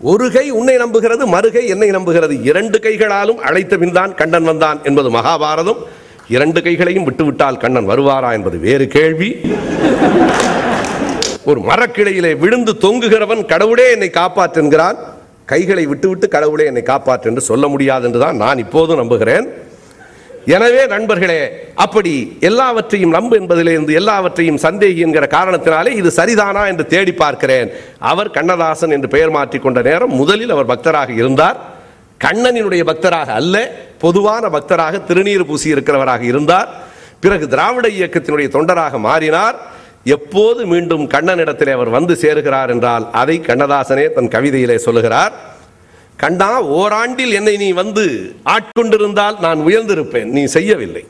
ஒரு கை உன்னை நம்புகிறது மறுகை என்னை நம்புகிறது. இரண்டு கைகளாலும் அழைத்த பின்தான் கண்ணன் வந்தான் என்பது மகாபாரதம். இரண்டு கைகளையும் விட்டுவிட்டால் கண்ணன் வருவாரா என்பது வேறு கேள்வி. ஒரு மரக்கிளையிலே விழுந்து தொங்குகிறவன் கடவுளே என்னை காப்பாற்றுகிறான். கைகளை விட்டுவிட்டு கடவுளே என்னை காப்பாற்று என்று சொல்ல முடியாது என்றுதான் நான் இப்போதும் நம்புகிறேன். எனவே நண்பர்களே அப்படி எல்லாவற்றையும் நம்பு என்பதிலிருந்து எல்லாவற்றையும் சந்தேகி என்கிற காரணத்தினாலே இது சரிதானா என்று தேடி பார்க்கிறேன். அவர் கண்ணதாசன் என்று பெயர் மாற்றிக்கொண்ட நேரம் முதலில் அவர் பக்தராக இருந்தார். கண்ணனினுடைய பக்தராக அல்ல பொதுவான பக்தராக திருநீர் பூசி இருக்கிறவராக இருந்தார். பிறகு திராவிட இயக்கத்தினுடைய தொண்டராக மாறினார். எப்போது மீண்டும் கண்ணனிடத்திலே அவர் வந்து சேருகிறார் என்றால் அதை கண்ணதாசனே தன் கவிதையிலே சொல்லுகிறார். கண்டா ஓராண்டில் என்னை நீ வந்து ஆட்கொண்டிருந்தால் நான் உயர்ந்திருப்பேன். நீ செய்யவில்லை.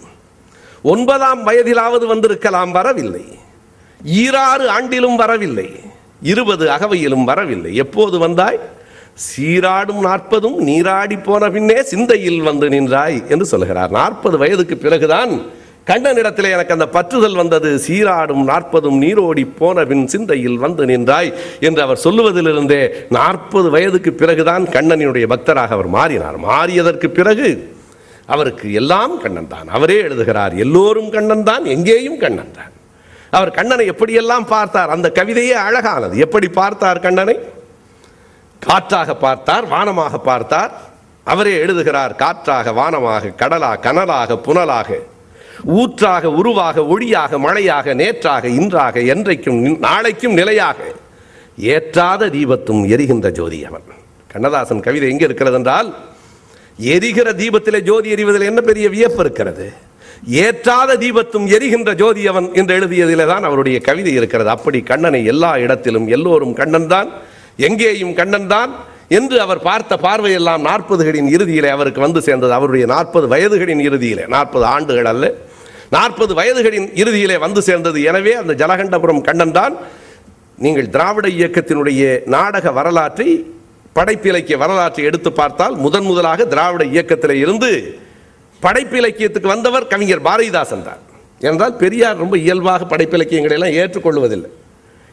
ஒன்பதாம் வயதிலாவது வந்திருக்கலாம் வரவில்லை. ஈராறு ஆண்டிலும் வரவில்லை. இருபது அகவையிலும் வரவில்லை. எப்போது வந்தாய்? சீராடும் நாற்பதும் நீராடி போன பின்னே சிந்தையில் வந்து நின்றாய் என்று சொல்கிறார் நாற்பது வயதுக்கு பிறகுதான் கண்ணனிடத்தில் எனக்கு அந்த பற்றுதல் வந்தது. சீராடும் நாற்பதும் நீரோடி போன பின் சிந்தையில் வந்து நின்றாய் என்று அவர் சொல்லுவதிலிருந்தே நாற்பது வயதுக்கு பிறகுதான் கண்ணனினுடைய பக்தராக அவர் மாறினார். மாறியதற்கு பிறகு அவருக்கு எல்லாம் கண்ணன் தான். அவரே எழுதுகிறார் எல்லோரும் கண்ணன் தான் எங்கேயும் கண்ணன் தான். அவர் கண்ணனை எப்படியெல்லாம் பார்த்தார்? அந்த கவிதையே அழகானது. எப்படி பார்த்தார் கண்ணனை? காற்றாக பார்த்தார் வானமாக பார்த்தார். அவரே எழுதுகிறார் காற்றாக வானமாக கடலாக கனலாக புனலாக ஊற்றாக உருவாக ஒளியாக மழையாக நேற்றாக இன்றாக என்றைக்கும் நாளைக்கும் நிலையாக ஏற்றாத தீபத்தும் எரிகின்ற ஜோதி அவன். கண்ணதாசன் கவிதை எங்கே இருக்கிறது என்றால் எரிகிற தீபத்திலே ஜோதி எரிவதில் என்ன பெரிய வியப்பு இருக்கிறது? ஏற்றாத தீபத்தும் எரிகின்ற ஜோதி அவன் என்று எழுதியதிலே தான் அவருடைய கவிதை இருக்கிறது. அப்படி கண்ணனை எல்லா இடத்திலும் எல்லோரும் கண்ணன் தான் எங்கேயும் கண்ணன் தான் என்று அவர் பார்த்த பார்வையெல்லாம் நாற்பதுகளின் இறுதியிலே அவருக்கு வந்து சேர்ந்தது. அவருடைய நாற்பது வயதுகளின் இறுதியிலே. நாற்பது ஆண்டுகள் அல்ல. நாற்பது வயதுகளின் இறுதியிலே வந்து சேர்ந்தது. எனவே அந்த ஜலகண்டபுரம் கண்ணன் தான் நீங்கள் திராவிட இயக்கத்தினுடைய நாடக வரலாற்றை படைப்பிலக்கிய வரலாற்றை எடுத்து பார்த்தால் முதன் முதலாக திராவிட இயக்கத்தில் இருந்து படைப்பிலக்கியத்துக்கு வந்தவர் கவிஞர் பாரதிதாசன் தான். என்றால் பெரியார் ரொம்ப இயல்பாக படைப்பிலக்கியங்களை எல்லாம் ஏற்றுக்கொள்வதில்லை.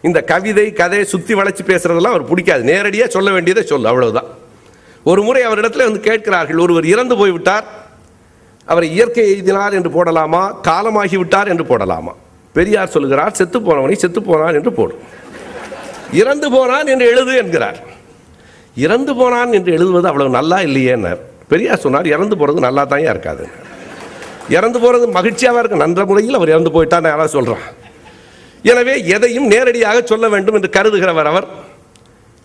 இந்த கவிதை கதையை சுற்றி வளைச்சி பேசுறதெல்லாம் அவர் பிடிக்காது. நேரடியாக சொல்ல வேண்டியதை சொல்லு அவ்வளவுதான். ஒரு முறை அவரிடத்துல வந்து கேட்கிறார்கள் ஒருவர் இறந்து போய்விட்டார் அவரை இயற்கை எழுதினார் என்று போடலாமா காலமாகி விட்டார் என்று போடலாமா? பெரியார் சொல்லுகிறார் செத்து போனவனை செத்து போனான் என்று போடும் இறந்து போனான் என்று எழுது என்கிறார். இறந்து போனான் என்று எழுதுவது அவ்வளவு நல்லா இல்லையேன்னார் பெரியார் சொன்னார் இறந்து போகிறது நல்லா தான் இருக்காது. இறந்து போகிறது மகிழ்ச்சியாக இருக்கு? நன்ற முறையில் அவர் இறந்து போயிட்டான்னு யாராவது சொல்கிறான் எனவே எதையும் நேரடியாக சொல்ல வேண்டும் என்று கருதுகிறவர் அவர்.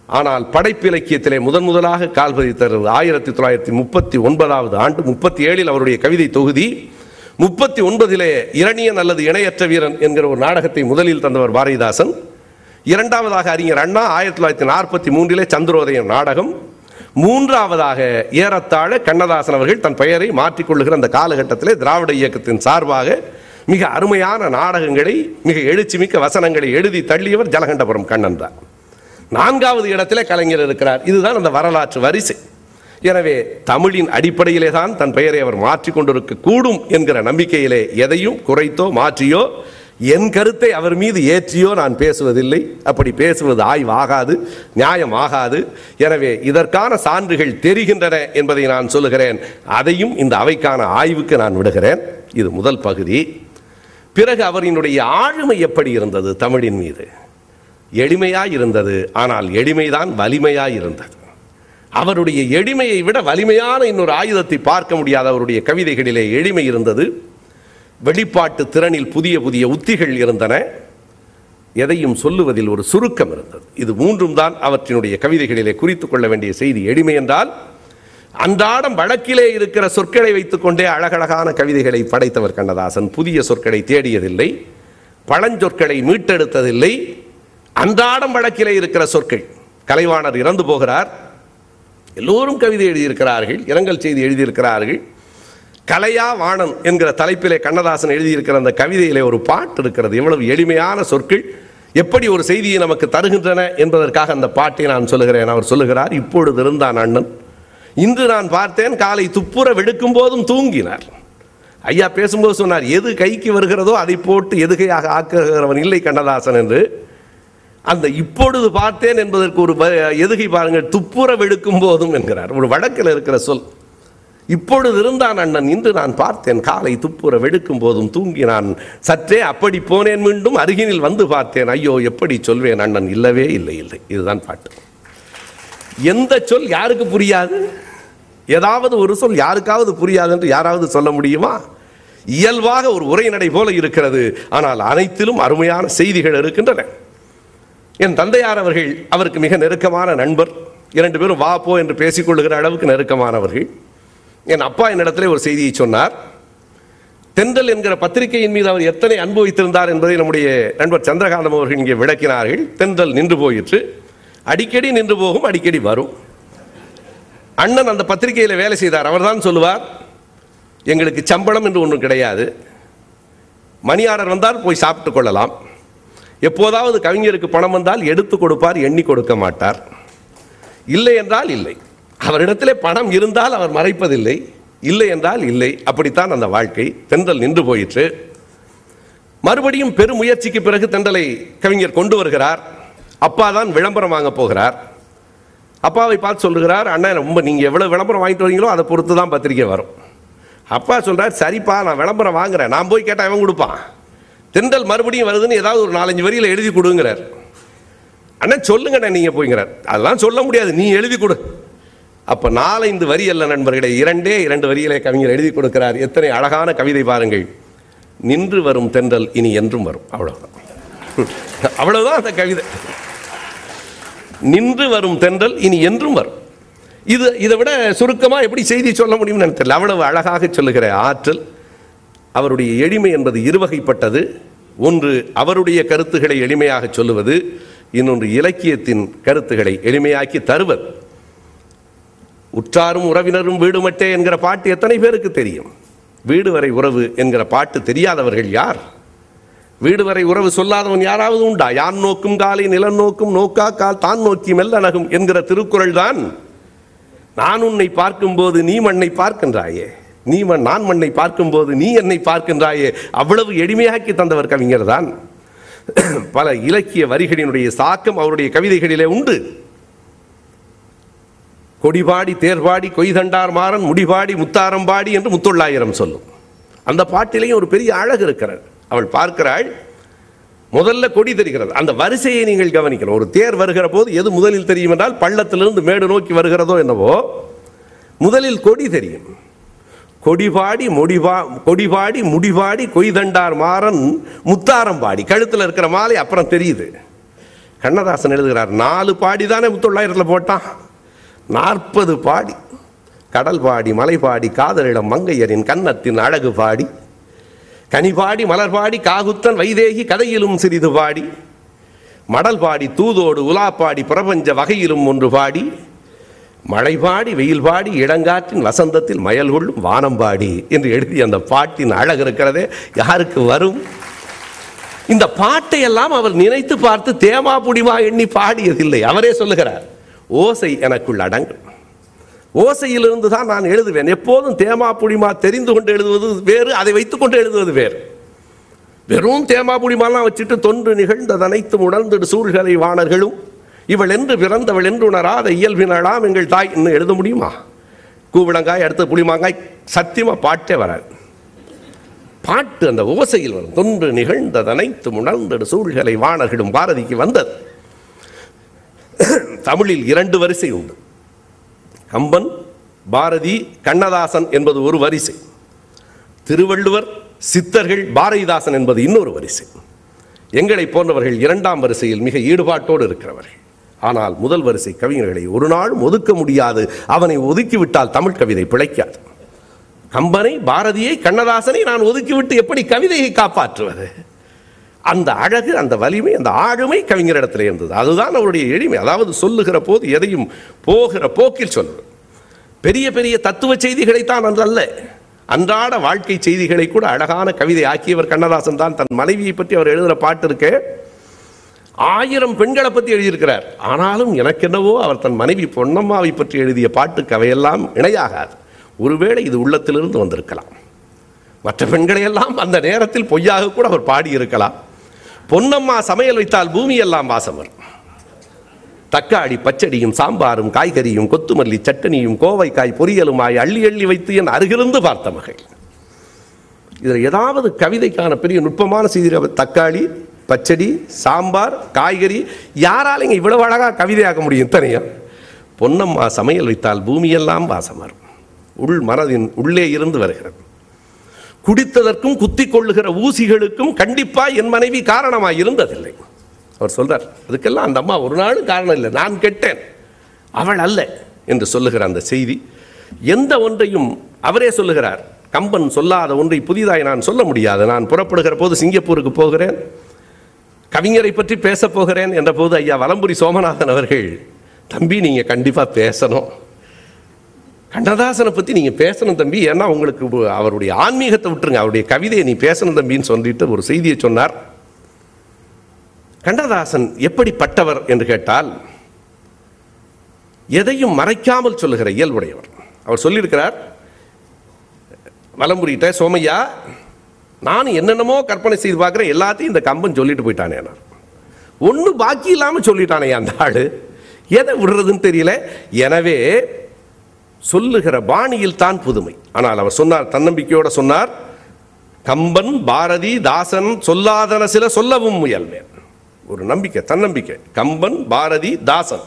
ஆனால் படைப்பிலக்கியத்திலே முதன் முதலாக கால் பதித்தது ஆயிரத்தி தொள்ளாயிரத்தி முப்பத்தி ஒன்பதாவது ஆண்டு முப்பத்தி ஏழில் அவருடைய கவிதை தொகுதி முப்பத்தி ஒன்பதிலே இரணியன் அல்லது இணையற்ற வீரன் என்கிற ஒரு நாடகத்தை முதலில் தந்தவர் பாரதிதாசன். இரண்டாவதாக அறிஞர் அண்ணா ஆயிரத்தி தொள்ளாயிரத்தி நாற்பத்தி மூன்றிலே சந்திரோதயம் நாடகம். மூன்றாவதாக ஏறத்தாழ கண்ணதாசன் அவர்கள் தன் பெயரை மாற்றிக்கொள்ளுகிற அந்த காலகட்டத்திலே திராவிட இயக்கத்தின் சார்பாக மிக அருமையான நாடகங்களை மிக எழுச்சிமிக்க வசனங்களை எழுதி தள்ளியவர் ஜலகண்டபுரம் கண்ணன் தான். நான்காவது இடத்துல கலைஞர் இருக்கிறார். இதுதான் அந்த வரலாற்று வரிசை. எனவே தமிழின் அடிப்படையிலே தான் தன் பெயரை அவர் மாற்றி கொண்டிருக்க கூடும் என்கிற நம்பிக்கையிலே எதையும் குறைத்தோ மாற்றியோ என் கருத்தை அவர் மீது ஏற்றியோ நான் பேசுவதில்லை. அப்படி பேசுவது ஆய்வாகாது நியாயமாகாது. எனவே இதற்கான சான்றுகள் தெரிகின்றன என்பதை நான் சொல்லுகிறேன். அதையும் இந்த அவைக்கான ஆய்வுக்கு நான் விடுகிறேன். இது முதல் பகுதி. பிறகு அவரினுடைய ஆளுமை எப்படி இருந்தது தமிழின் மீது? எளிமையாய் இருந்தது ஆனால் எளிமைதான் வலிமையாய் இருந்தது. அவருடைய எளிமையை விட வலிமையான இன்னொரு ஆயுதத்தை பார்க்க முடியாத அவருடைய கவிதைகளிலே எளிமை இருந்தது. வெளிப்பாட்டு திறனில் புதிய புதிய உத்திகள் இருந்தன. எதையும் சொல்லுவதில் ஒரு சுருக்கம் இருந்தது. இது மூன்றும் தான் அவற்றினுடைய கவிதைகளிலே குறித்து கொள்ள வேண்டிய செய்தி. எளிமை என்றால் அன்றாடம் வழக்கிலே இருக்கிற சொற்களை வைத்துக்கொண்டே அழகழகான கவிதைகளை படைத்தவர் கண்ணதாசன். புதிய சொற்களை தேடியதில்லை. பழஞ்சொற்களை மீட்டெடுத்ததில்லை. அன்றாடம் வழக்கிலே இருக்கிற சொற்கள். கலைவாணர் இறந்து போகிறார். எல்லோரும் கவிதை எழுதியிருக்கிறார்கள். இரங்கல் செய்தி எழுதியிருக்கிறார்கள். கலையா வாணன் என்கிற தலைப்பிலே கண்ணதாசன் எழுதியிருக்கிற அந்த கவிதையிலே ஒரு பாட்டு இருக்கிறது. எவ்வளவு எளிமையான சொற்கள். எப்படி ஒரு செய்தியை நமக்கு தருகின்றன என்பதற்காக அந்த பாட்டை நான் சொல்லுகிறேன். அவர் சொல்லுகிறார் இப்பொழுது இருந்தான் அண்ணன். இன்று நான் பார்த்தேன் காலை துப்புர வெடுக்கும் போதும் தூங்கினார். ஐயா பேசும்போது சொன்னார் எது கைக்கு வருகிறதோ அதை போட்டு எதுகையாக ஆக்குகிறவன் இல்லை கண்ணதாசன் என்று. அந்த இப்பொழுது பார்த்தேன் என்பதற்கு ஒரு ப- எதுகை பாருங்கள் துப்புர வெடுக்கும் போதும் என்கிறார். ஒரு வழக்கில் இருக்கிற சொல். இப்பொழுது இருந்தான் அண்ணன் இன்று நான் பார்த்தேன் காலை துப்புர வெடுக்கும் போதும் தூங்கினான். சற்றே அப்படி போனேன் மீண்டும் அருகினில் வந்து பார்த்தேன். ஐயோ எப்படி சொல்வேன் அண்ணன் இல்லவே இல்லை இல்லை. இதுதான் பாட்டு. எந்த சொல் யாருக்கு புரியாது? ஏதாவது ஒரு சொல் யாருக்காவது புரியாது என்று யாராவது சொல்ல முடியுமா? இயல்பாக ஒரு உரைநடை போல இருக்கிறது. ஆனால் அனைத்திலும் அருமையான செய்திகள் இருக்கின்றன. என் தந்தையார் அவர்கள் அவருக்கு மிக நெருக்கமான நண்பர். இரண்டு பேரும் வா போ என்று பேசிக்கொள்ளுகிற அளவுக்கு நெருக்கமானவர்கள். என் அப்பா என்னிடத்திலே ஒரு செய்தியை சொன்னார். தென்றல் என்கிற பத்திரிகையின் மீது அவர் எத்தனை அனுபவித்திருந்தார் என்பதை நம்முடைய நண்பர் சந்திரகாந்தம் அவர்கள் இங்கே விளக்கினார்கள். தென்றல் நின்று போயிற்று. அடிக்கடி நின்று போகும் அடிக்கடி வரும். அண்ணன் அந்த பத்திரிகையில் வேலை செய்தார். அவர் தான் சொல்லுவார் எங்களுக்கு சம்பளம் என்று ஒன்றும் கிடையாது. மணியாரர் வந்தால் போய் சாப்பிட்டு கொள்ளலாம். எப்போதாவது கவிஞருக்கு பணம் வந்தால் எடுத்து கொடுப்பார் எண்ணி கொடுக்க மாட்டார். இல்லை என்றால் இல்லை. அவரிடத்திலே பணம் இருந்தால் அவர் மறைப்பதில்லை. இல்லை என்றால் இல்லை. அப்படித்தான் அந்த வாழ்க்கை. தென்றல் நின்று போயிற்று. மறுபடியும் பெருமுயற்சிக்கு பிறகு தென்றலை கவிஞர் கொண்டு வருகிறார். அப்பா தான் விளம்பரம் வாங்க போகிறார். அப்பாவை பார்த்து சொல்லுகிறார் அண்ணா ரொம்ப நீங்கள் எவ்வளோ விளம்பரம் வாங்கிட்டு வரீங்களோ அதை பொறுத்து தான் பத்திரிக்கை வரும். அப்பா சொல்கிறார் சரிப்பா நான் விளம்பரம் வாங்குறேன். நான் போய் கேட்டால் அவன் கொடுப்பான். தென்றல் மறுபடியும் வருதுன்னு ஏதாவது ஒரு நாலஞ்சு வரியில் எழுதி கொடுங்கிறார். அண்ணன் சொல்லுங்கண்ணே நீங்கள் போய்ங்கிறார். அதெல்லாம் சொல்ல முடியாது. நீ எழுதி கொடு. அப்போ நாலைந்து வரி அல்ல நண்பர்களே. இரண்டே இரண்டு வரியிலே கவிஞர் எழுதி கொடுக்கிறார். எத்தனை அழகான கவிதை பாருங்கள். நின்று வரும் தென்றல் இனி என்றும் வரும். அவ்வளோதான் அவ்வளோதான் அந்த கவிதை. நின்று வரும் தென்றல் இனி என்றும் வரும். இது இதை விட சுருக்கமாக எப்படி செய்தி சொல்ல முடியும்னு எனக்கு தெரியல. அவ்வளவு அழகாக சொல்லுகிற ஆற்றல் அவருடைய எளிமை என்பது இருவகைப்பட்டது. ஒன்று அவருடைய கருத்துக்களை எளிமையாக சொல்லுவது. இன்னொன்று இலக்கியத்தின் கருத்துக்களை எளிமையாக்கி தருவது. உற்றாரும் உறவினரும் வீடு மட்டே என்கிற பாட்டு எத்தனை பேருக்கு தெரியும்? வீடு வரை உறவு என்கிற பாட்டு தெரியாதவர்கள் யார்? வீடு வரை உறவு சொல்லாதவன் யாராவது உண்டா? யான் நோக்கும் காலை நிலம் நோக்கும் நோக்கா கால் தான் நோக்கி மெல்லனகும் என்கிற திருக்குறள் தான் நான் உன்னை பார்க்கும்போது நீ மண்ணை பார்க்கின்றாயே. நீ மண் நான் மண்ணை பார்க்கும்போது நீ என்னை பார்க்கின்றாயே. அவ்வளவு எளிமையாக்கி தந்தவர் கவிஞர் தான். பல இலக்கிய வரிகளினுடைய சாக்கம் அவருடைய கவிதைகளிலே உண்டு. கொடிபாடி தேர்பாடி கொய்தண்டார் மாறன் முடிபாடி முத்தாரம்பாடி என்று முத்தொள்ளாயிரம் சொல்லும். அந்த பாட்டிலேயும் ஒரு பெரிய அழகு இருக்கிறது. அவள் பார்க்கிறாள் முதல்ல கொடி தெரிகிறது. அந்த வரிசையை நீங்கள் கவனிக்கணும். ஒரு தேர் வருகிற போது எது முதலில் தெரியும் என்றால் பள்ளத்திலிருந்து மேடு நோக்கி வருகிறதோ என்னவோ முதலில் கொடி தெரியும். கொடிபாடி முடிவா கொடிபாடி முடிபாடி கொய்தண்டார் மாறன் முத்தாரம்பாடி கழுத்தில் இருக்கிற மாலை அப்புறம் தெரியுது. கண்ணதாசன் எழுதுகிறார் நாலு பாடி தானே முத்தொள்ளாயிரத்தில் போட்டான். நாற்பது பாடி. கடல் பாடி மலை பாடி காதலிடம் மங்கையரின் கன்னத்தின் அழகு பாடி. கனிபாடி மலர் பாடி காகுத்தன் வைதேகி கதையிலும் சிறிது பாடி. மடல் பாடி தூதோடு உலாப்பாடி பிரபஞ்ச வகையிலும் ஒன்று பாடி. மழை பாடி வெயில் பாடி இடங்காற்றின் வசந்தத்தில் மயல் கொள்ளும் வானம்பாடி என்று எழுதி அந்த பாட்டின் அழகு இருக்கிறதே யாருக்கு வரும்? இந்த பாட்டை எல்லாம் அவர் நினைத்து பார்த்து தேமா புடிமா எண்ணி பாடியதில்லை. அவரே சொல்லுகிறார் ஓசை எனக்குள் அடங்கும். ஓசையிலிருந்து தான் நான் எழுதுவேன். எப்போதும் தேமா புடிமா தெரிந்து கொண்டு எழுதுவது வேறு அதை வைத்துக்கொண்டு எழுதுவது வேறு. வெறும் தேமா புடிமாலாம் வச்சுட்டு தொன்று நிகழ்ந்தது அனைத்தும் உணர்ந்திடு சூழ்கலை வாணர்களும் இவள் என்று பிறந்தவள் என்று உணராத இயல்பினளாம் எங்கள் தாய். இன்னும் எழுத முடியுமா? கூவிடங்காய் அடுத்த புளிமாங்காய் சத்தியமா பாட்டே வராது. பாட்டு அந்த ஓசையில் வரும். தொன்று நிகழ்ந்தது அனைத்தும் உணர்ந்திடு சூழ்கலை வாணர்களும் பாரதிக்கு வந்தது. தமிழில் இரண்டு வரிசை உண்டு. கம்பன் பாரதி கண்ணதாசன் என்பது ஒரு வரிசை. திருவள்ளுவர் சித்தர்கள் பாரதிதாசன் என்பது இன்னொரு வரிசை. எங்களை போன்றவர்கள் இரண்டாம் வரிசையில் மிக ஈடுபாட்டோடு இருக்கிறவர்கள். ஆனால் முதல் வரிசை கவிஞர்களை ஒரு நாள் ஒதுக்க முடியாது. அவனை ஒதுக்கிவிட்டால் தமிழ் கவிதை பிழைக்காது. கம்பனை பாரதியை கண்ணதாசனை நான் ஒதுக்கிவிட்டு எப்படி கவிதையை காப்பாற்றுவது? அந்த அழகு அந்த வலிமை அந்த ஆளுமை இடத்துல இருந்தது. அதுதான் அவருடைய எளிமை. அதாவது சொல்லுகிற போது எதையும் போகிற போக்கில் சொல்வது. பெரிய பெரிய தத்துவ செய்திகளைத்தான் அன்று அல்ல அன்றாட வாழ்க்கை செய்திகளை கூட அழகான கவிதை ஆக்கியவர் கண்ணதாசன் தான். தன் மனைவியை பற்றி அவர் எழுதுகிற பாட்டு இருக்கு. ஆயிரம் பெண்களை பற்றி எழுதியிருக்கிறார். ஆனாலும் எனக்கு என்னவோ அவர் தன் மனைவி பொன்னம்மாவை பற்றி எழுதிய பாட்டுக்கு அவையெல்லாம் இணையாகாது. ஒருவேளை இது உள்ளத்திலிருந்து வந்திருக்கலாம். மற்ற பெண்களையெல்லாம் அந்த நேரத்தில் பொய்யாக கூட அவர் பாடியிருக்கலாம். பொன்னம்மா சமையல் வைத்தால் பூமி எல்லாம் வாசம் வரும். தக்காளி பச்சடியும் சாம்பாரும் காய்கறியும் கொத்துமல்லி சட்டனியும் கோவைக்காய் பொரியலுமாய் அள்ளி அள்ளி வைத்து என் அருகிருந்து பார்த்த மகள். இதில் ஏதாவது கவிதைக்கான பெரிய நுட்பமான செய்தி தக்காளி பச்சடி சாம்பார் காய்கறி யாரால இவ்வளவு அழகாக கவிதையாக்க முடியும் இத்தனையும் பொன்னம்மா சமையல் வைத்தால் பூமியெல்லாம் வாசம் வரும். உள் மனதின் உள்ளே இருந்து வருகிறது. குடித்ததற்கும் குத்திக் கொள்ளுகிற ஊசிகளுக்கும் கண்டிப்பாக என் மனைவி காரணமாக இருந்ததில்லை. அவர் சொல்றார் அதுக்கெல்லாம் அந்த அம்மா ஒரு நாளும் காரணம் இல்லை. நான் கெட்டேன். அவள் அல்ல என்று சொல்லுகிற அந்த செய்தி எந்த ஒன்றையும் அவரே சொல்லுகிறார். கம்பன் சொல்லாத ஒன்றை புதிதாய் நான் சொல்ல முடியாது. நான் புறப்படுகிற போது சிங்கப்பூருக்கு போகிறேன். கவிஞரை பற்றி பேச போகிறேன் என்ற போது ஐயா வலம்புரி சோமநாதன் அவர்கள் தம்பி நீங்கள் கண்டிப்பாக பேசணும். கண்ணதாசனை பத்தி நீங்க பேசணும் தம்பி. ஏன்னா உங்களுக்கு அவருடைய ஆன்மீகத்தை விட்டுருங்க. அவருடைய கவிதையை நீ பேசணும் தம்பின்னு சொல்லிட்டு ஒரு செய்தியை சொன்னார். கண்ணதாசன் எப்படிப்பட்டவர் என்று கேட்டால் எதையும் மறைக்காமல் சொல்லுகிற இயல்புடையவர். அவர் சொல்லியிருக்கிறார் வலம்புரிட்ட சோமையா நான் என்னென்னமோ கற்பனை செய்து பார்க்குறேன். எல்லாத்தையும் இந்த கம்பன் சொல்லிட்டு போயிட்டானே நான் ஒன்று பாக்கி இல்லாமல் சொல்லிட்டானே அந்த ஆள். எதை விடுறதுன்னு தெரியல. எனவே சொல்லுகிற பாணியில் தான் புதுமை. ஆனால் அவர் சொன்னார் தன்னம்பிக்கையோட சொன்னார் கம்பன் பாரதி தாசன் சொல்லாதன சில சொல்லவும் முயல்வேன். ஒரு நம்பிக்கை தன்னம்பிக்கை. கம்பன் பாரதி தாசன்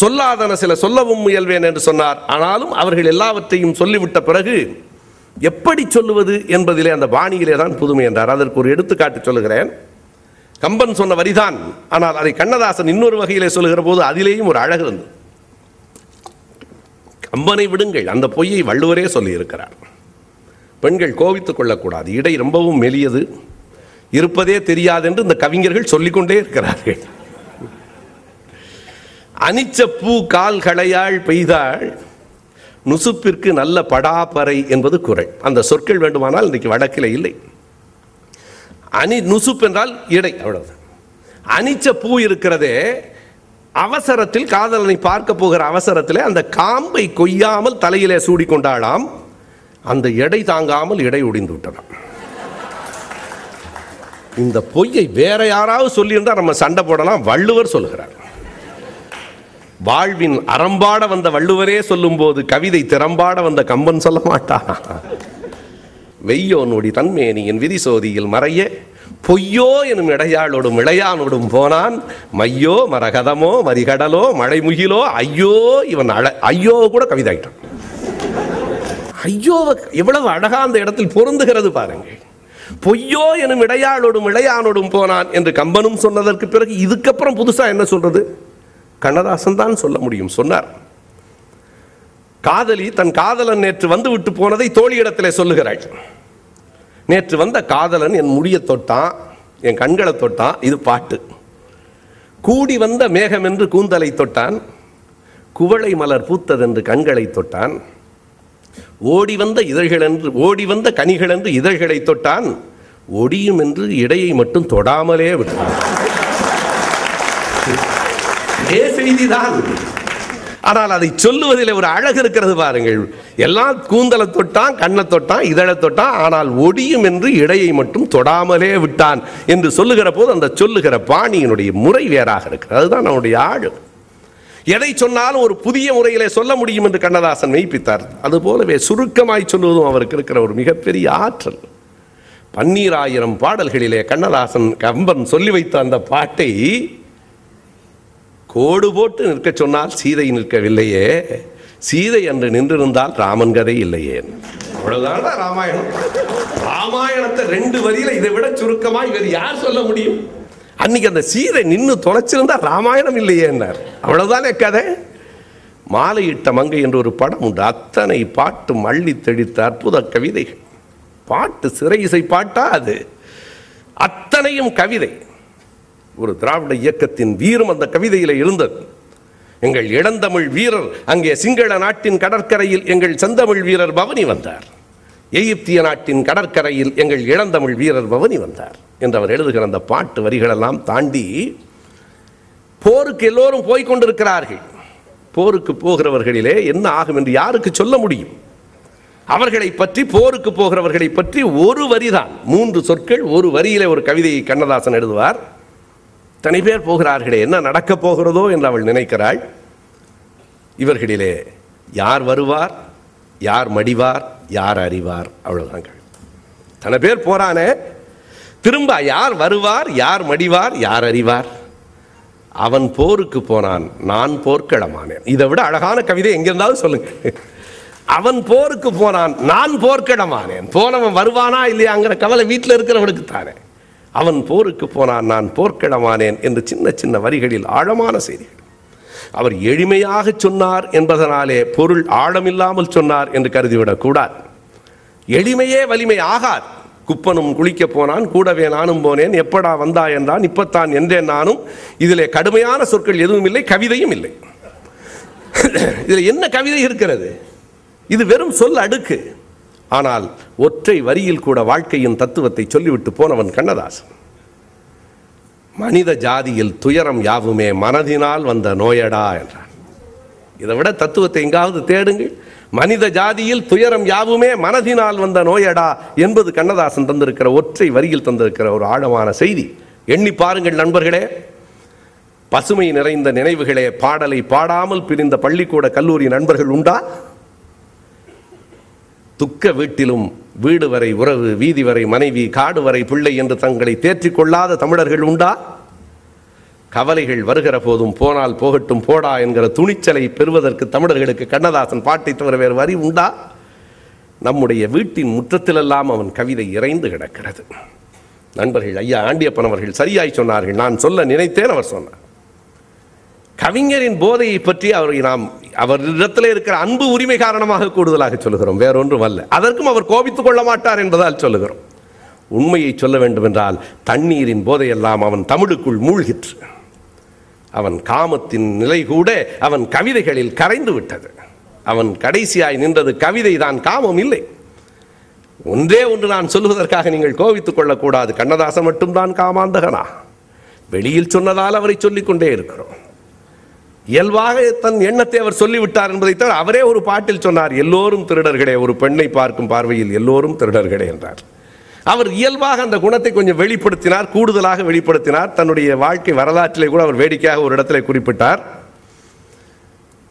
சொல்லாதன சில சொல்லவும் முயல்வேன் என்று சொன்னார். ஆனாலும் அவர்கள் எல்லாவற்றையும் சொல்லிவிட்ட பிறகு எப்படி சொல்லுவது என்பதிலே அந்த பாணியிலே தான் புதுமை என்றார். அதற்கு ஒரு எடுத்துக்காட்டு சொல்லுகிறேன். கம்பன் சொன்ன வரிதான். ஆனால் அதை கண்ணதாசன் இன்னொரு வகையிலே சொல்லுகிற போது அதிலேயும் ஒரு அழகு இருந்தது. அம்பனை விடுங்கள். அந்த பொய்யை வள்ளுவரே சொல்லியிருக்கிறார். பெண்கள் கோவித்துக் கொள்ளக்கூடாது. இடை ரொம்பவும் மெலியது. இருப்பதே தெரியாது என்று இந்த கவிஞர்கள் சொல்லிக்கொண்டே இருக்கிறார்கள். அனிச்ச பூ கால் களையாள் பெய்தாள் நுசுப்பிற்கு நல்ல படாப்பறை என்பது குறை. அந்த சொற்கள் வேண்டுமானால் இன்றைக்கு வடக்கில் இல்லை. அணி நுசுப் என்றால் இடை அவ்வளவு அனிச்ச பூ இருக்கிறதே அவசரத்தில் காதலனை பார்க்க போகிற அவசரத்தில் அந்த காம்பை கொய்யாமல் தலையிலே சூடிக்கொண்டாளாம். அந்த எடை தாங்காமல் இடை ஒடிந்து விட்டதாம். இந்த பொய்யை வேற யாராவது சொல்லியிருந்தா நம்ம சண்டை போடலாம் வள்ளுவர் சொல்லுகிறார். வாழ்வின் அறம்பாட வந்த வள்ளுவரே சொல்லும்போது கவிதை திறம்பாட வந்த கம்பன் சொல்ல மாட்டான். வெய்யோ நொடி தன்மேனியின் விதிசோதியில் மறைய. பொய்யோ எனும் இடையாளோடும் இளையானோடும் போனான். மையோ மரகதமோ மரிகடலோ மழைமுகிலோ ஐயோ இவன் அழ ஐயோ கூட கவிதாயிட்டான். ஐயோ எவ்வளவு அழகா அந்த இடத்தில் பொருந்துகிறது பாருங்கள். பொய்யோ எனும் இடையாளோடும் இளையானோடும் போனான் என்று கம்பனும் சொன்னதற்கு பிறகு இதுக்கப்புறம் புதுசா என்ன சொல்றது? கண்ணதாசன் தான் சொல்ல முடியும். சொன்னார். காதலி தன் காதலன் நேற்று வந்து விட்டு போனதை தோழியிடத்திலே சொல்லுகிறாள். நேற்று வந்த காதலன் என் முடியை தொட்டான் என் கண்களை தொட்டான் இது பாட்டு. கூடி வந்த மேகம் என்று கூந்தலை தொட்டான் குவளை மலர் பூத்ததென்று கண்களை தொட்டான். ஓடி வந்த இதழ்கள் என்று ஓடி வந்த கனிகள் என்று இதழ்களை தொட்டான் ஒடியும் என்று இடையை மட்டும் தொடாமலே விட்டான். செய்திதான். ஆனால் அதை சொல்லுவதில் ஒரு அழகு இருக்கிறது பாருங்கள். எல்லாம் கூந்தலை தொட்டான் கண்ணை தொட்டான் இதழை தொட்டான் ஆனால் ஒடியும் என்று இடையை மட்டும் தொடாமலே விட்டான் என்று சொல்லுகிற போது அந்த சொல்லுகிற பாணியினுடைய முறை வேறாக இருக்கிறது. அதுதான் அவனுடைய ஆழு எதை சொன்னாலும் ஒரு புதிய முறையிலே சொல்ல முடியும் என்று கண்ணதாசன் மெய்ப்பித்தார். அதுபோலவே சுருக்கமாய் சொல்வதும் அவருக்கு இருக்கிற ஒரு மிகப்பெரிய ஆற்றல். பன்னீராயிரம் பாடல்களிலே கண்ணதாசன் கம்பன் சொல்லி வைத்த அந்த பாட்டை கோடு போட்டு நிற்க சொன்னால் சீதை நிற்கவில்லையே. சீதை என்று நின்றிருந்தால் ராமன் கதை இல்லையே. அவ்வளவுதான் ராமாயணம்? ராமாயணத்தை ரெண்டு வரியில இதை விட சுருக்கமாய் இவர் யார் சொல்ல முடியும்? அன்னைக்கு அந்த சீதை நின்று தொலைச்சிருந்தா ராமாயணம் இல்லையே என்னார். அவ்வளவுதானே கதை? மாலையிட்ட மங்கை என்ற ஒரு படம் உண்டு. அத்தனை பாட்டு மள்ளி தெளித்த அற்புத கவிதைகள். பாட்டு சிறை இசை பாட்டா அது. அத்தனையும் கவிதை. ஒரு திராவிட இயக்கத்தின் வீரம் அந்த கவிதையில் இருந்தது. எங்கள் இளந்தமிழ் வீரர் அங்கே சிங்கள நாட்டின் கடற்கரையில் எங்கள் செந்தமிழ் வீரர் பவனி வந்தார். எகிப்திய நாட்டின் கடற்கரையில் எங்கள் இளந்தமிழ் வீரர் பவனி வந்தார் என்று அவர் எழுதுகிற அந்த பாட்டு வரிகளெல்லாம் தாண்டி போருக்கு எல்லோரும் போய்கொண்டிருக்கிறார்கள் போருக்கு போகிறவர்களிலே என்ன ஆகும் என்று யாருக்கு சொல்ல முடியும்? அவர்களை பற்றி போருக்கு போகிறவர்களை பற்றி ஒரு வரிதான். மூன்று சொற்கள் ஒரு வரியிலே ஒரு கவிதையை கண்ணதாசன் எழுதுவார். தனி பேர் போகிறார்களே என்ன நடக்கப் போகிறதோ என்று அவள் நினைக்கிறாள். இவர்களிலே யார் வருவார் யார் மடிவார் யார் அறிவார் அவ்வளவுதாங்க தன பேர் போறானே திரும்ப யார் வருவார் யார் மடிவார் யார் அறிவார்? அவன் போருக்கு போனான் நான் போர்க்களமானேன். இதை விட அழகான கவிதை எங்கிருந்தாலும் சொல்லுங்க. அவன் போருக்கு போனான் நான் போர்க்களமானேன். போனவன் வருவானா இல்லையாங்கிற கவலை வீட்டில் இருக்கிறவனுக்கு தானே அவன் போருக்கு போனான் நான் போர்க்கிடமானேன் என்று சின்ன சின்ன வரிகளில் ஆழமான செய்திகள். அவர் எளிமையாக சொன்னார் என்பதனாலே பொருள் ஆழமில்லாமல் சொன்னார் என்று கருதிவிடக்கூடாது. எளிமையே வலிமை ஆகாது. குப்பனும் குளிக்க போனான் கூடவே நானும் போனேன். எப்படா வந்தா என்றான் இப்பத்தான் என்றேன் நானும். இதிலே கடுமையான சொற்கள் எதுவும் இல்லை கவிதையும் இல்லை. இதில் என்ன கவிதை இருக்கிறது? இது வெறும் சொல் அடுக்கு. ஆனால் ஒற்றை வரியில் கூட வாழ்க்கையின் தத்துவத்தை சொல்லிவிட்டு போனவன் கண்ணதாசன். மனித ஜாதியில் துயரம் யாவுமே மனதினால் வந்த நோயடா என்றான். இதை விட தத்துவத்தை எங்காவது தேடுங்கள். மனித ஜாதியில் துயரம் யாவுமே மனதினால் வந்த நோயடா என்பது கண்ணதாசன் தந்திருக்கிற ஒற்றை வரியில் தந்திருக்கிற ஒரு ஆழமான செய்தி. எண்ணி பாருங்கள் நண்பர்களே. பசுமை நிறைந்த நினைவுகளே பாடலை பாடாமல் பிரிந்த பள்ளிக்கூட கல்லூரி நண்பர்கள் உண்டா? துக்க வீட்டிலும் வீடு வரை உறவு வீதி வரை மனைவி காடு வரை பிள்ளை என்று தங்களை தேற்றிக் கொள்ளாத தமிழர்கள் உண்டா? கவலைகள் வருகிற போதும் போனால் போகட்டும் போடா என்கிற துணிச்சலை பெறுவதற்கு தமிழர்களுக்கு கண்ணதாசன் பாட்டை தவிர வேறு வரி உண்டா? நம்முடைய வீட்டின் முற்றத்திலெல்லாம் அவன் கவிதை இறைந்து கிடக்கிறது. நண்பர்கள் ஐயா ஆண்டியப்பன் அவர்கள் சரியாய் சொன்னார்கள். நான் சொல்ல நினைத்தேன் அவர் சொன்னார். கவிஞரின் போதையை பற்றி அவரை நாம் அவரிடத்தில் இருக்கிற அன்பு உரிமை காரணமாக கூடுதலாக சொல்லுகிறோம். வேறொன்றும் அல்ல. அதற்கும் அவர் கோபித்துக் கொள்ள மாட்டார் என்பதால் சொல்லுகிறோம். உண்மையை சொல்ல வேண்டுமென்றால் தண்ணீரின் போதையெல்லாம் அவன் தமிழுக்குள் மூழ்கிற்று. அவன் காமத்தின் நிலை கூட அவன் கவிதைகளில் கரைந்து விட்டது. அவன் கடைசியாய் நின்றது கவிதை தான் காமம் இல்லை. ஒன்றே ஒன்று நான் சொல்லுவதற்காக நீங்கள் கோவித்துக் கொள்ளக்கூடாது. கண்ணதாசன் மட்டும்தான் காமாந்தகனா. வெளியில் சொன்னதால் அவரை சொல்லிக்கொண்டே இருக்கிறோம். இயல்பாக தன் எண்ணத்தை அவர் சொல்லிவிட்டார் என்பதை தவிர அவரே ஒரு பாட்டில் சொன்னார். எல்லோரும் திருடர்களே ஒரு பெண்ணை பார்க்கும் பார்வையில் எல்லோரும் திருடர்களே என்றார். அவர் இயல்பாக அந்த குணத்தை கொஞ்சம் வெளிப்படுத்தினார் கூடுதலாக வெளிப்படுத்தினார். தன்னுடைய வாழ்க்கை வரலாற்றிலே கூட அவர் வேடிக்கையாக ஒரு இடத்துல குறிப்பிட்டார்.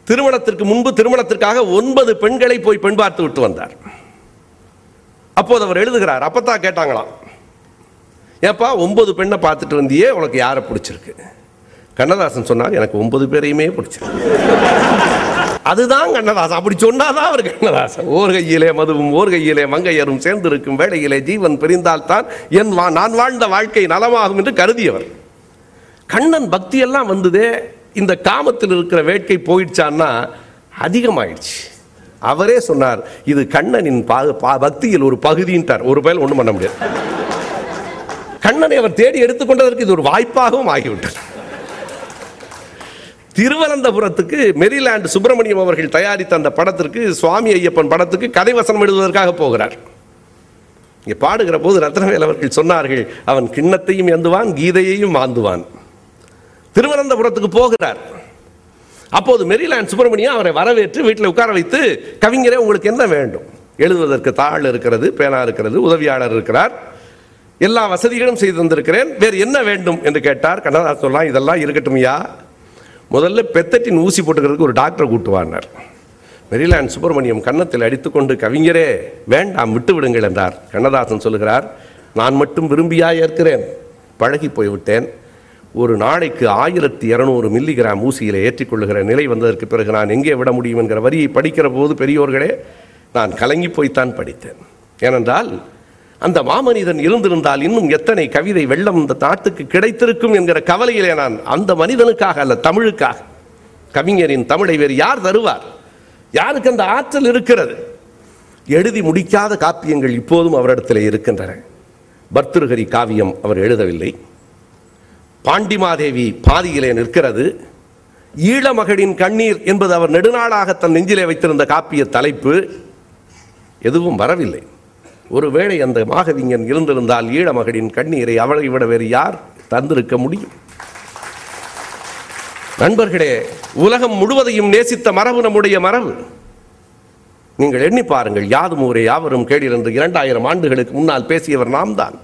திருமணத்திற்கு முன்பு திருமணத்திற்காக ஒன்பது பெண்களை போய் பெண் பார்த்து விட்டு வந்தார். அப்போது அவர் எழுதுகிறார் அப்பத்தான் கேட்டாங்களாம் ஏப்பா ஒன்பது பெண்ணை பார்த்துட்டு வந்தியே உனக்கு யாரை பிடிச்சிருக்கு? கண்ணதாசன் சொன்னார் எனக்கு ஒன்பது பேரையுமே பிடிச்சிருக்கு. அதுதான் கண்ணதாசன். அப்படி சொன்னாதான் அவர் கண்ணதாசன். ஓர் கையிலே மதுவும் ஓர் கையிலே மங்கையரும் சேர்ந்திருக்கும் வேளையிலே ஜீவன் பிரிந்தால்தான் என் வா- நான் வாழ்ந்த வாழ்க்கை நலமாகும் என்று கருதியவர். கண்ணன் பக்தியெல்லாம் வந்ததே இந்த காமத்தில் இருக்கிற வேட்கை போயிடுச்சான்னா அதிகமாயிடுச்சு. அவரே சொன்னார் இது கண்ணனின் பா- பா- பக்தியில் ஒரு பகுதின்ட்டார். ஒரு பயல் ஒன்றும் பண்ண முடியாது. கண்ணனை அவர் தேடி எடுத்துக்கொண்டதற்கு இது ஒரு வாய்ப்பாகவும் ஆகிவிட்டார் திருவனந்தபுரத்துக்கு மெரிலாண்டு சுப்பிரமணியம் அவர்கள் தயாரித்த அந்த படத்திற்கு சுவாமி ஐயப்பன் படத்துக்கு கதை வசனம் எழுதுவதற்காக போகிறார். இங்கே பாடுகிற போது ரத்னவேல் அவர்கள் சொன்னார்கள் அவன் கிண்ணத்தையும் எந்துவான் கீதையையும் வாந்துவான் திருவனந்தபுரத்துக்கு போகிறார். அப்போது மெரிலாண்ட் சுப்பிரமணியம் அவரை வரவேற்று வீட்டில் உட்கார வைத்து கவிஞரே உங்களுக்கு என்ன வேண்டும்? எழுதுவதற்கு தாள் இருக்கிறது பேனா இருக்கிறது உதவியாளர் இருக்கிறார். எல்லா வசதிகளும் செய்து தந்திருக்கிறேன். வேறு என்ன வேண்டும்? என்று கேட்டார். கண்ணதாசன் சொல்லலாம் இதெல்லாம் இருக்கட்டும்யா. முதல்ல பெத்தட்டின் ஊசி போட்டுக்கிறதுக்கு ஒரு டாக்டரை கூட்டுவானார் மெரிலாண்ட் சுப்பிரமணியம் கன்னத்தில் அடித்துக்கொண்டு கவிஞரே வேண்டாம் விட்டு விடுங்கள் என்றார். கண்ணதாசன் சொல்லுகிறார் நான் மட்டும் விரும்பியாக ஏற்கிறேன். பழகி போய்விட்டேன். ஒரு நாளைக்கு ஆயிரத்தி இரநூறு மில்லிகிராம் ஊசியில் ஏற்றிக்கொள்ளுகிற நிலை வந்ததற்கு பிறகு நான் எங்கே விட முடியும் என்கிற வரியை படிக்கிற போது பெரியோர்களே நான் கலங்கி போய்த்தான் படித்தேன். ஏனென்றால் அந்த மாமனிதன் இருந்திருந்தால் இன்னும் எத்தனை கவிதை வெள்ளம் இந்த நாட்டுக்கு கிடைத்திருக்கும் என்கிற கவலையிலே நான் அந்த மனிதனுக்காக அல்ல தமிழுக்காக. கவிஞரின் தமிழை வேறு யார் தருவார்? யாருக்கு அந்த ஆற்றல் இருக்கிறது? எழுதி முடிக்காத காப்பியங்கள் இப்போதும் அவரிடத்தில் இருக்கின்றன. பர்திருஹரி காவியம் அவர் எழுதவில்லை. பாண்டிமாதேவி பாதியிலே நிற்கிறது. ஈழமகளின் கண்ணீர் என்பது அவர் நெடுநாளாக தன் நெஞ்சிலே வைத்திருந்த காப்பிய தலைப்பு. எதுவும் வரவில்லை. ஒருவேளை அந்த மாகவிஞன் இருந்திருந்தால் ஈழமகளின் கண்ணீரை அவளை விட வேறு யார் தந்திருக்க முடியும்? நண்பர்களே உலகம் முழுவதையும் நேசித்த மரபு நம்முடைய மரபு. நீங்கள் எண்ணி பாருங்கள் யாதும் ஊரே யாவரும் கேளீர் என்று இரண்டாயிரம் ஆண்டுகளுக்கு முன்னால் பேசியவர் நாம் தான்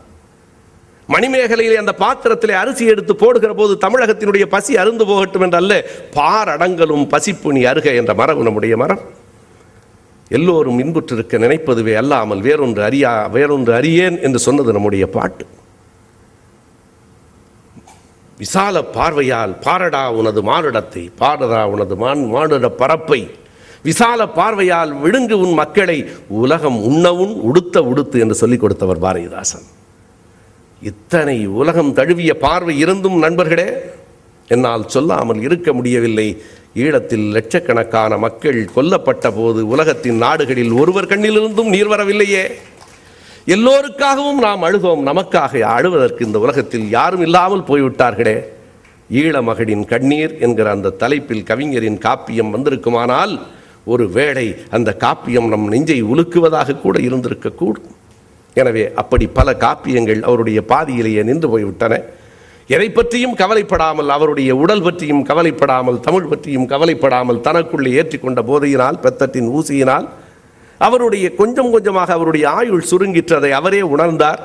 மணிமேகலையிலே அந்த பாத்திரத்திலே அரிசி எடுத்து போடுகிற போது தமிழகத்தினுடைய பசி அருந்து போகட்டும் என்றல்ல பாரடங்கலும் பசிப்புனி அருக என்ற மரபு நம்முடைய மரம் எல்லோரும் இன்புற்றிருக்க நினைப்பதுவே அல்லாமல் வேறொன்று அறியா வேறொன்று அறியேன் என்று சொன்னது நம்முடைய பாட்டு. விசால பார்வையால் பாரடா உனது மானுடத்தை பாரடா உனது மான் மானுட பரப்பை. விசால பார்வையால் விழுங்கு உன் மக்களை உலகம் உண்ணவும் உடுத்த உடுத்து என்று சொல்லிக் கொடுத்தவர் பாரதிதாசன். இத்தனை உலகம் தழுவிய பார்வை இருந்தும் நண்பர்களே என்னால் சொல்லாமல் இருக்க முடியவில்லை. ஈழத்தில் லட்சக்கணக்கான மக்கள் கொல்லப்பட்ட போது உலகத்தின் நாடுகளில் ஒருவர் கண்ணிலிருந்தும் நீர் வரவில்லையே. எல்லோருக்காகவும் நாம் அழுதோம் நமக்காக அழுவதற்கு இந்த உலகத்தில் யாரும் இல்லாமல் போய்விட்டார்களே. ஈழமகளின் கண்ணீர் என்கிற அந்த தலைப்பில் கவிஞரின் காப்பியம் வந்திருக்குமானால் ஒரு வேளை அந்த காப்பியம் நம் நெஞ்சை உலுக்குவதாக கூட இருந்திருக்கக்கூடும். எனவே அப்படி பல காப்பியங்கள் அவருடைய பாதியிலேயே நின்று போய்விட்டன. எதை பற்றியும் கவலைப்படாமல் அவருடைய உடல் பற்றியும் கவலைப்படாமல் தமிழ் பற்றியும் கவலைப்படாமல் தனக்குள்ளே ஏற்றிக்கொண்ட போதையினால் பெத்தட்டின் ஊசியினால் அவருடைய கொஞ்சம் கொஞ்சமாக அவருடைய ஆயுள் சுருங்கிற்றதை அவரே உணர்ந்தார்.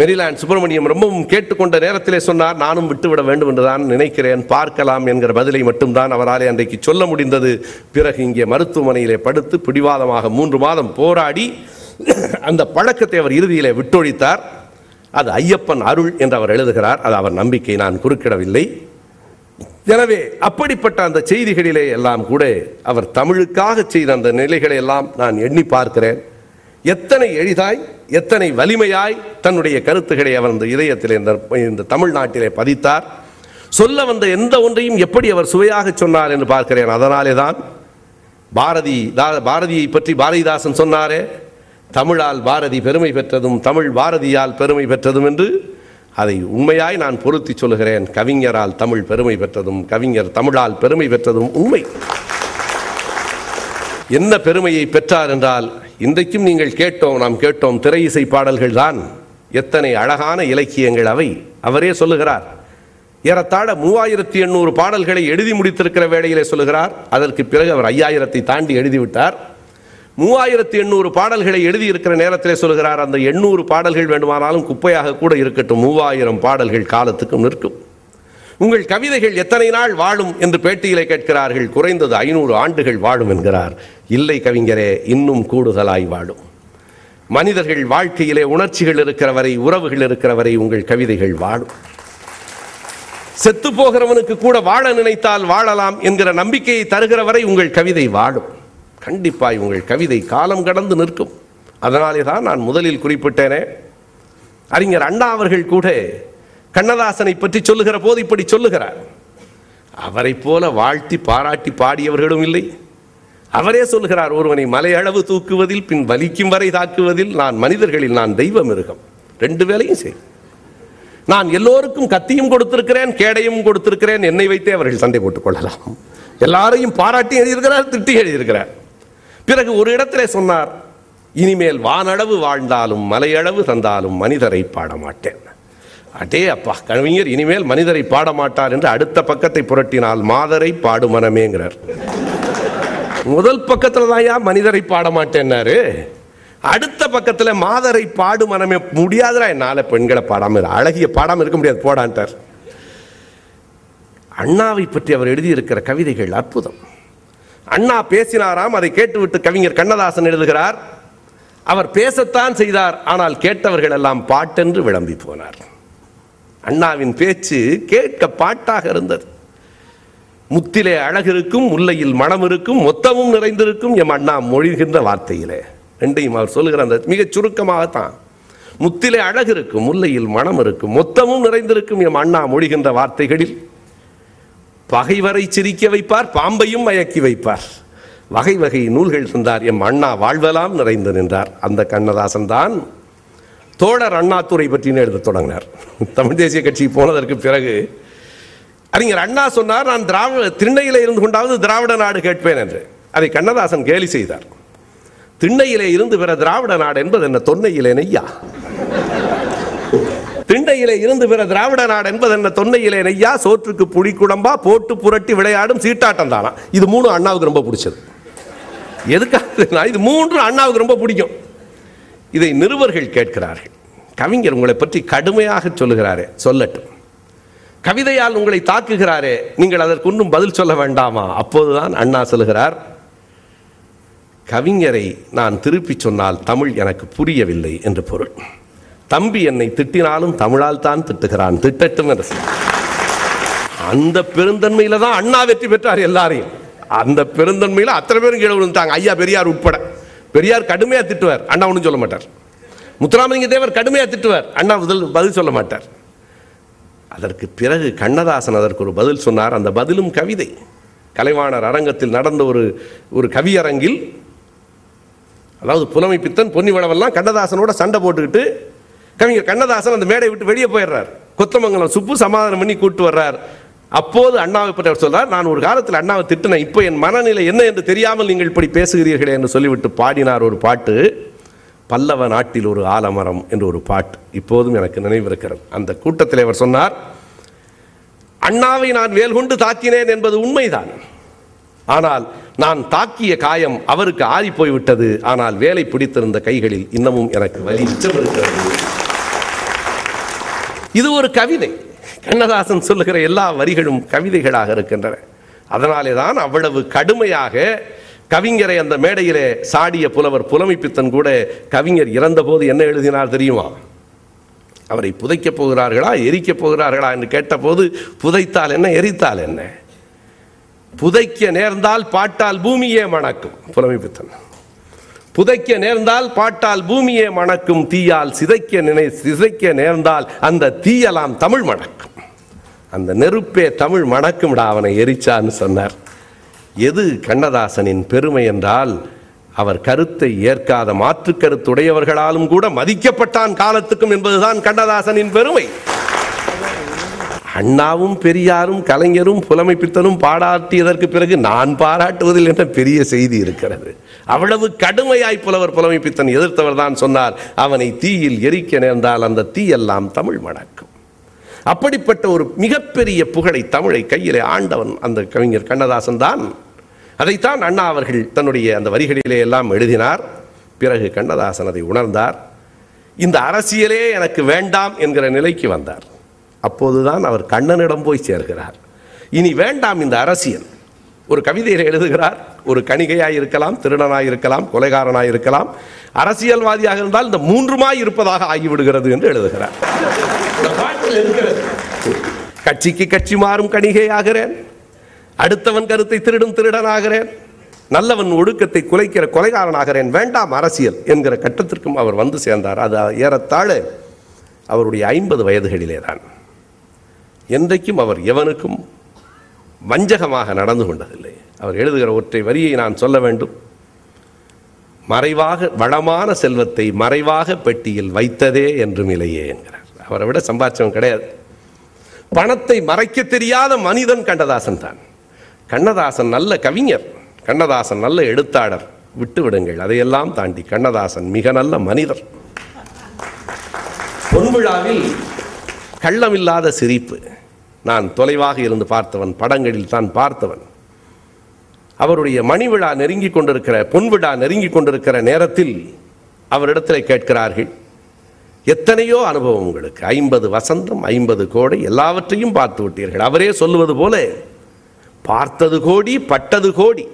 மெரிலாண்ட் சுப்பிரமணியம் ரொம்பவும் கேட்டுக்கொண்ட நேரத்திலே சொன்னார் நானும் விட்டுவிட வேண்டும் என்று தான் நினைக்கிறேன் பார்க்கலாம் என்கிற பதிலை மட்டும்தான் அவராலே அன்றைக்கு சொல்ல முடிந்தது. பிறகு இங்கே மருத்துவமனையிலே படுத்து பிடிவாதமாக மூன்று மாதம் போராடி அந்த பழக்கத்தை அவர் இறுதியிலே விட்டொழித்தார். அது ஐயப்பன் அருள் என்று அவர் எழுதுகிறார். அது அவர் நம்பிக்கை நான் குறுக்கிடவில்லை. எனவே அப்படிப்பட்ட அந்த செய்திகளிலே எல்லாம் கூட அவர் தமிழுக்காக செய்த அந்த நிலைகளை எல்லாம் நான் எண்ணி பார்க்கிறேன். எத்தனை எளிதாய் எத்தனை வலிமையாய் தன்னுடைய கருத்துக்களை அவர் இந்த இதயத்தில் இந்த இந்த தமிழ்நாட்டிலே பதித்தார். சொல்ல வந்த எந்த ஒன்றையும் எப்படி அவர் சுவையாக சொன்னார் என்று பார்க்கிறேன். அதனாலே தான் பாரதி தா- பாரதியை பற்றி பாரதிதாசன் சொன்னாரே தமிழால் பாரதி பெருமை பெற்றதும் தமிழ் பாரதியால் பெருமை பெற்றதும் என்று அதை உண்மையாய் நான் பொருத்தி சொல்லுகிறேன். கவிஞரால் தமிழ் பெருமை பெற்றதும் கவிஞர் தமிழால் பெருமை பெற்றதும் உண்மை. என்ன பெருமையை பெற்றார் என்றால் இன்றைக்கும் நீங்கள் கேட்டோம் நாம் கேட்டோம் திரை இசை பாடல்கள் தான். எத்தனை அழகான இலக்கியங்கள் அவை. அவரே சொல்லுகிறார். ஏறத்தாழ மூவாயிரத்தி எண்ணூறு பாடல்களை எழுதி முடித்திருக்கிற வேளையிலே சொல்லுகிறார். அதற்கு பிறகு அவர் ஐயாயிரத்தை தாண்டி எழுதிவிட்டார் மூவாயிரத்தி எண்ணூறு பாடல்களை எழுதியிருக்கிற நேரத்திலே சொல்லுகிறார் அந்த எண்ணூறு பாடல்கள் வேண்டுமானாலும் குப்பையாக கூட இருக்கட்டும் மூவாயிரம் பாடல்கள் காலத்துக்கும் நிற்கும். உங்கள் கவிதைகள் எத்தனை நாள் வாழும் என்று பேட்டியிலே கேட்கிறார்கள் குறைந்தது ஐநூறு ஆண்டுகள் வாழும் என்கிறார். இல்லை கவிஞரே இன்னும் கூடுதலாய் வாழும். மனிதர்கள் வாழ்க்கையிலே உணர்ச்சிகள் இருக்கிற வரை உறவுகள் இருக்கிற வரை உங்கள் கவிதைகள் வாழும். செத்து போகிறவனுக்கு கூட வாழ நினைத்தால் வாழலாம் என்கிற நம்பிக்கையை தருகிற வரை உங்கள் கவிதை வாழும். கண்டிப்பாய் உங்கள் கவிதை காலம் கடந்து நிற்கும். அதனாலே தான் நான் முதலில் குறிப்பிட்டேனே. அறிஞர் அண்ணா அவர்கள் கூட கண்ணதாசனை பற்றி சொல்லுகிற போது இப்படி சொல்லுகிறார். அவரைப் போல வாழ்த்தி பாராட்டி பாடியவர்களும் இல்லை. அவரே சொல்லுகிறார் ஒருவனை மலையளவு தூக்குவதில் பின் வலிக்கும் வரை தாக்குவதில் நான் மனிதர்களில் நான் தெய்வ மிருகம். ரெண்டு வேலையும் செய். நான் எல்லோருக்கும் கத்தியும் கொடுத்திருக்கிறேன் கேடையும் கொடுத்திருக்கிறேன். என்னை வைத்தே அவர்கள் சண்டை போட்டுக் கொள்ளலாம். எல்லாரையும் பாராட்டி எழுதியிருக்கிறார் திட்டி எழுதியிருக்கிறார். பிறகு ஒரு இடத்திலே சொன்னார் இனிமேல் வானளவு வாழ்ந்தாலும் மலையளவு தந்தாலும் மனிதரை பாட மாட்டேன் அடே அப்பா கவிஞர் இனிமேல் மனிதரை பாட மாட்டார் என்று அடுத்த பக்கத்தை புரட்டினால் மாதரை பாடுமனமேங்கிறார் முதல் பக்கத்தில் தான் மனிதரை பாட மாட்டேன்னாரு அடுத்த பக்கத்துல மாதரை பாடு மனமே முடியாதுடா என்னால் பெண்களை பாடாமல் அழகிய பாடாமல் இருக்க முடியாது போடான்ட்டார். அண்ணாவை பற்றி அவர் எழுதியிருக்கிற கவிதைகள் அற்புதம். அண்ணா பேசினாராம் அதை கேட்டுவிட்டு கவிஞர் கண்ணதாசன் எழுதுகிறார் அவர் பேசத்தான் செய்தார் ஆனால் கேட்டவர்கள் எல்லாம் பாட்டென்று விளம்பி போனார். அண்ணாவின் பேச்சு கேட்க பாட்டாக இருந்தது. முத்திலே அழகு இருக்கும் முல்லையில் மனம் இருக்கும் மொத்தமும் நிறைந்திருக்கும் எம் அண்ணா மொழிகின்ற வார்த்தையிலே. ரெண்டையும் அவர் சொல்லுகிற அந்த மிகச் சுருக்கமாகத்தான். முத்திலே அழகு இருக்கும் முல்லையில் மனம் இருக்கும் மொத்தமும் நிறைந்திருக்கும் எம் அண்ணா மொழிகின்ற வார்த்தைகளில் பகைவரை சிரிக்க வைப்பார் பாம்பையும் மயக்கி வைப்பார். வகை வகை நூல்கள் தந்தார் எம் அண்ணா வாழ்வெல்லாம் நிறைந்து நின்றார். அந்த கண்ணதாசன் தான் தோழர் அண்ணாத்துறை பற்றினு எழுத தொடங்கினார். தமிழ் தேசிய கட்சி போனதற்கு பிறகு அறிஞர் அண்ணா சொன்னார் நான் திராவிட திண்ணையில் இருந்து கொண்டாவது திராவிட நாடு கேட்பேன் என்று. அதை கண்ணதாசன் கேலி செய்தார். திண்ணையிலே இருந்து பிற திராவிட நாடு என்பது என்ன தொன்னையிலே நெய்யா? தொன்னையிலே இருந்து பிற திராவிட நாடு என்பது என்ன தொன்னையிலே நெய்யா சோற்றுக்கு புளி குழம்பா போட்டு புரட்டி விளையாடும் சீட்டாட்டம் தானா? இது மூணு அண்ணாவுக்கு ரொம்ப பிடிச்சது. எதுக்காக? இது மூன்று அண்ணாவுக்கு ரொம்ப பிடிக்கும். இதை நிருபர்கள் கேட்கிறார்கள். கவிஞர் உங்களை பற்றி கடுமையாக சொல்லுகிறாரே சொல்லட்டும். கவிதையால் உங்களை தாக்குகிறாரே நீங்கள் அதற்கு ஒன்றும் பதில் சொல்ல வேண்டாமா? அப்போதுதான் அண்ணா சொல்லுகிறார் கவிஞரை நான் திருப்பி சொன்னால் தமிழ் எனக்கு புரியவில்லை என்று பொருள். தம்பி என்னை திட்டினாலும் தமிழால் தான் திட்டுகிறான். திட்டட்டும் என்று அந்த பெருந்தன்மையில தான் அண்ணா வெற்றி பெற்றார் எல்லாரையும். அந்த பெருந்தன்மையில அத்தனை பேரும் கீழே விழுந்தாங்க ஐயா பெரியார் உட்பட. பெரியார் கடுமையா திட்டுவார். அண்ணா ஒன்றும் சொல்ல மாட்டார். முத்துராமலிங்க தேவர் கடுமையா திட்டுவார். அண்ணா பதில் பதில் சொல்ல மாட்டார். அதற்கு பிறகு கண்ணதாசன் அதற்கு ஒரு பதில் சொன்னார். அந்த பதிலும் கவிதை. கலைவாணர் அரங்கத்தில் நடந்த ஒரு ஒரு கவியரங்கில் அதாவது புலமை பித்தன் பொன்னிவளவெல்லாம் கண்ணதாசனோட சண்டை போட்டுக்கிட்டு கவிஞர் கண்ணதாசன் அந்த மேடை விட்டு வெளியே போயிடுறார். கொத்தமங்கலம் சுப்பு சமாதானம் பண்ணி கூட்டு வர்றார். அப்போது அண்ணாவை பற்றி அவர் சொல்றார் நான் ஒரு காலத்தில் அண்ணாவை திட்டினேன். இப்போ என் மனநிலை என்ன என்று தெரியாமல் நீங்கள் இப்படி பேசுகிறீர்களே என்று சொல்லிவிட்டு பாடினார் ஒரு பாட்டு பல்லவ நாட்டில் ஒரு ஆலமரம் என்று ஒரு பாட்டு. இப்போதும் எனக்கு நினைவிருக்கிறது. அந்த கூட்டத்தில் அவர் சொன்னார் அண்ணாவை நான் வேல்கொண்டு தாக்கினேன் என்பது உண்மைதான். ஆனால் நான் தாக்கிய காயம் அவருக்கு ஆறி போய்விட்டது ஆனால் வேலை பிடித்திருந்த கைகளில் இன்னமும் எனக்கு வலி இருக்கிறது இது ஒரு கவிதை. கண்ணதாசன் சொல்லுகிற எல்லா வரிகளும் கவிதைகளாக இருக்கின்றன. அதனாலே தான் அவ்வளவு கடுமையாக கவிஞரை அந்த மேடையிலே சாடிய புலவர் புலமைப்பித்தன் கூட கவிஞர் இறந்தபோது என்ன எழுதினார் தெரியுமா? அவரை புதைக்கப் போகிறார்களா எரிக்கப் போகிறார்களா என்று கேட்டபோது புதைத்தால் என்ன எரித்தால் என்ன? புதைக்க நேர்ந்தால் பாட்டால் பூமியே மணக்கும் புலமைப்பித்தன். புதைக்க நேர்ந்தால் பாட்டால் பூமியே மணக்கும் தீயால் சிதைக்க நினை சிதைக்க நேர்ந்தால் அந்த தீயலாம் தமிழ் மணக்கும். அந்த நெருப்பே தமிழ் மணக்கும்டா அவனை எரிச்சான்னு சொன்னார். எது கண்ணதாசனின் பெருமை என்றால் அவர் கருத்தை ஏற்காத மாற்று கருத்துடையவர்களாலும் கூட மதிக்கப்பட்டான் காலத்துக்கும் என்பதுதான் கண்ணதாசனின் பெருமை. அண்ணாவும் பெரியாரும் கலைஞரும் புலமைப்பித்தனும் பாராட்டியதற்கு பிறகு நான் பாராட்டுவதில் என்ற பெரிய செய்தி இருக்கிறது? அவ்வளவு கடுமையாய் புலவர் புலமை பித்தன் எதிர்த்தவர் தான் சொன்னார் அவனை தீயில் எரிக்க நேர்ந்தால் அந்த தீயெல்லாம் தமிழ் மணக்கும். அப்படிப்பட்ட ஒரு மிகப்பெரிய புகழை தமிழை கையிலே ஆண்டவன் அந்த கவிஞர் கண்ணதாசன் தான். அதைத்தான் அண்ணா அவர்கள் தன்னுடைய அந்த வரிகளிலே எல்லாம் எழுதினார். பிறகு கண்ணதாசன் அதை உணர்ந்தார். இந்த அரசியலே எனக்கு வேண்டாம் என்கிற நிலைக்கு வந்தார். அப்போதுதான் அவர் கண்ணனிடம் போய் சேர்கிறார். இனி வேண்டாம் இந்த அரசியல். ஒரு கவிதையில் எழுதுகிறார் ஒரு கணிகையாக இருக்கலாம் திருடனாக இருக்கலாம் கொலைகாரனாக இருக்கலாம். அரசியல்வாதியாக இருந்தால் இந்த மூன்றுமாய் இருப்பதாக ஆகிவிடுகிறது என்று எழுதுகிறார். கட்சிக்கு கட்சி மாறும் கணிகையாகிறேன். அடுத்தவன் கருத்தை திருடும் திருடனாகிறேன். நல்லவன் ஒடுக்கத்தை குலைக்கிற கொலைகாரனாகிறேன். வேண்டாம் அரசியல் என்கிற கட்டத்திற்கும் அவர் வந்து சேர்ந்தார். அது ஏறத்தாழ அவருடைய ஐம்பது வயதுகளிலே தான் என்றைக்கும் அவர் எவனுக்கும் வஞ்சகமாக நடந்து கொண்டதில்லை. அவர் எழுதுகிற ஒற்றை வரியை நான் சொல்ல வேண்டும். மறைவாக வளமான செல்வத்தை மறைவாக பெட்டியில் வைத்ததே என்றும் இல்லையே என்கிறார். அவரை விட சம்பாத்தியம் கிடையாது. பணத்தை மறைக்க தெரியாத மனிதன் கண்ணதாசன் தான். கண்ணதாசன் நல்ல கவிஞர் கண்ணதாசன் நல்ல எழுத்தாளர். விட்டு விடுங்கள் அதையெல்லாம் தாண்டி கண்ணதாசன் மிக நல்ல மனிதர். பொன்விழாவில் கள்ளமில்லாத சிரிப்பு. நான் தொலைவாக இருந்து பார்த்தவன் படங்களில் தான் பார்த்தவன். அவருடைய மணி விழா நெருங்கி கொண்டிருக்கிற பொன் விழா நெருங்கி கொண்டிருக்கிற நேரத்தில் அவரிடத்தில் கேட்கிறார்கள் எத்தனையோ அனுபவம் உங்களுக்கு? ஐம்பது வசந்தம் ஐம்பது கோடை எல்லாவற்றையும் பார்த்து விட்டீர்கள். அவரே சொல்லுவது போல பார்த்தது கோடி பட்டது கோடி.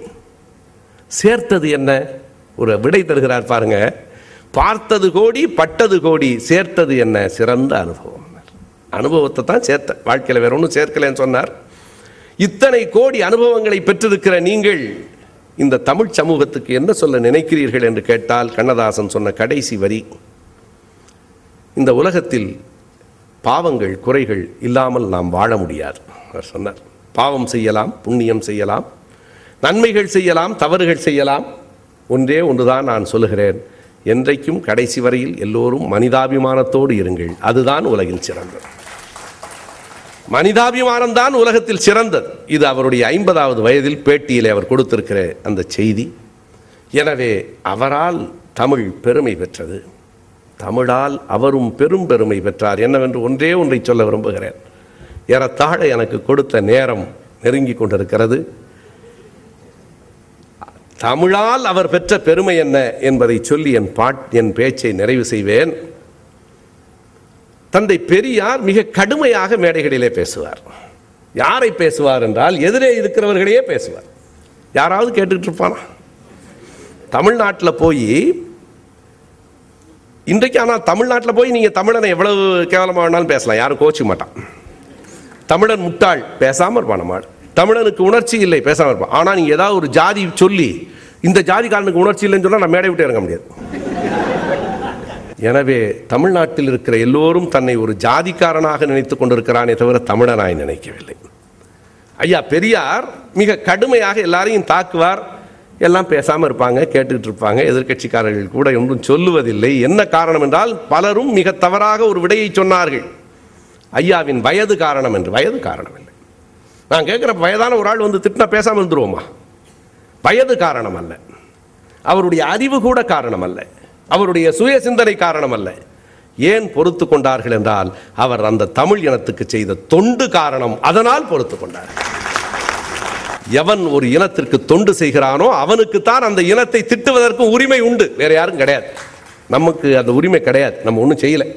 சேர்த்தது என்ன? ஒரு விடை தருகிறார் பாருங்க. பார்த்தது கோடி பட்டது கோடி சேர்த்தது என்ன? சிறந்த அனுபவம். அனுபவத்தை தான் சேர்த்த வாழ்க்கையில் வேற ஒன்றும் சேர்க்கலைன்னு சொன்னார். இத்தனை கோடி அனுபவங்களை பெற்றிருக்கிற நீங்கள் இந்த தமிழ் சமூகத்துக்கு என்ன சொல்ல நினைக்கிறீர்கள் என்று கேட்டால் கண்ணதாசன் சொன்ன கடைசி வரி இந்த உலகத்தில் பாவங்கள் குறைகள் இல்லாமல் நாம் வாழ முடியாது அவர் சொன்னார். பாவம் செய்யலாம் புண்ணியம் செய்யலாம் நன்மைகள் செய்யலாம் தவறுகள் செய்யலாம். ஒன்றே ஒன்றுதான் நான் சொல்லுகிறேன். என்றைக்கும் கடைசி வரையில் எல்லோரும் மனிதாபிமானத்தோடு இருங்கள். அதுதான் உலகில் சிறந்தது. மனிதாபிமானம் தான் உலகத்தில் சிறந்தது. இது அவருடைய ஐம்பதாவது வயதில் பேட்டியிலே அவர் கொடுத்திருக்கிற அந்த செய்தி. எனவே அவரால் தமிழ் பெருமை பெற்றது. தமிழால் அவரும் பெரும் பெருமை பெற்றார். என்னவென்று ஒன்றே ஒன்றை சொல்ல விரும்புகிறேன். ஏறத்தாழ எனக்கு கொடுத்த நேரம் நெருங்கி கொண்டிருக்கிறது. தமிழால் அவர் பெற்ற பெருமை என்ன என்பதை சொல்லி என் பாட் என் பேச்சை நிறைவு செய்வேன். தந்தை பெரியார் மிக கடுமையாக மேடைகளிலே பேசுவார். யாரை பேசுவார் என்றால் எதிரே இருக்கிறவர்களையே பேசுவார். யாராவது கேட்டுக்கிட்டு இருப்பானா? தமிழ்நாட்டில் போய் இன்றைக்கு ஆனால் தமிழ்நாட்டில் போய் நீங்கள் தமிழனை எவ்வளவு கேவலமாக வேணாலும் பேசலாம். யாரும் கோச்சிக்க மாட்டான். தமிழன் முட்டாள் பேசாமல் இருப்பான் மாடு தமிழனுக்கு உணர்ச்சி இல்லை பேசாமல் இருப்பான். ஆனால் நீங்கள் ஏதாவது ஒரு ஜாதி சொல்லி இந்த ஜாதிக்காரனுக்கு உணர்ச்சி இல்லைன்னு சொன்னால் நான் மேடை விட்டு இறங்க முடியாது. எனவே தமிழ்நாட்டில் இருக்கிற எல்லோரும் தன்னை ஒரு ஜாதிக்காரனாக நினைத்துக் கொண்டிருக்கிறானே தவிர தமிழனாய் நினைக்கவில்லை. ஐயா பெரியார் மிக கடுமையாக எல்லாரையும் தாக்குவார். எல்லாம் பேசாமல் இருப்பாங்க கேட்டுக்கிட்டு இருப்பாங்க. எதிர்க்கட்சிக்காரர்கள் கூட ஒன்றும் சொல்லுவதில்லை. என்ன காரணம் என்றால் பலரும் மிக தவறாக ஒரு விடையை சொன்னார்கள். ஐயாவின் வயது காரணம் என்று. வயது காரணம் இல்லை. நான் கேட்குற வயதான ஒரு ஆள் வந்து திட்டினா பேசாமல் இருந்துருவோமா? வயது காரணம் அல்ல. அவருடைய அறிவு கூட காரணம் அல்ல. அவருடைய சுய சிந்தனை காரணம் அல்ல ஏன் பொறுத்து கொண்டார்கள் என்றால் அவர் அந்த தமிழ் இனத்துக்கு செய்த தொண்டு காரணம் அதனால் பொறுத்து கொண்டார். எவன் ஒரு இனத்திற்கு தொண்டு செய்கிறானோ அவனுக்குத்தான் அந்த இனத்தை திட்டுவதற்கும் உரிமை உண்டு. வேற யாரும் கிடையாது. நமக்கு அந்த உரிமை கிடையாது. நம்ம ஒன்றும் செய்யலை.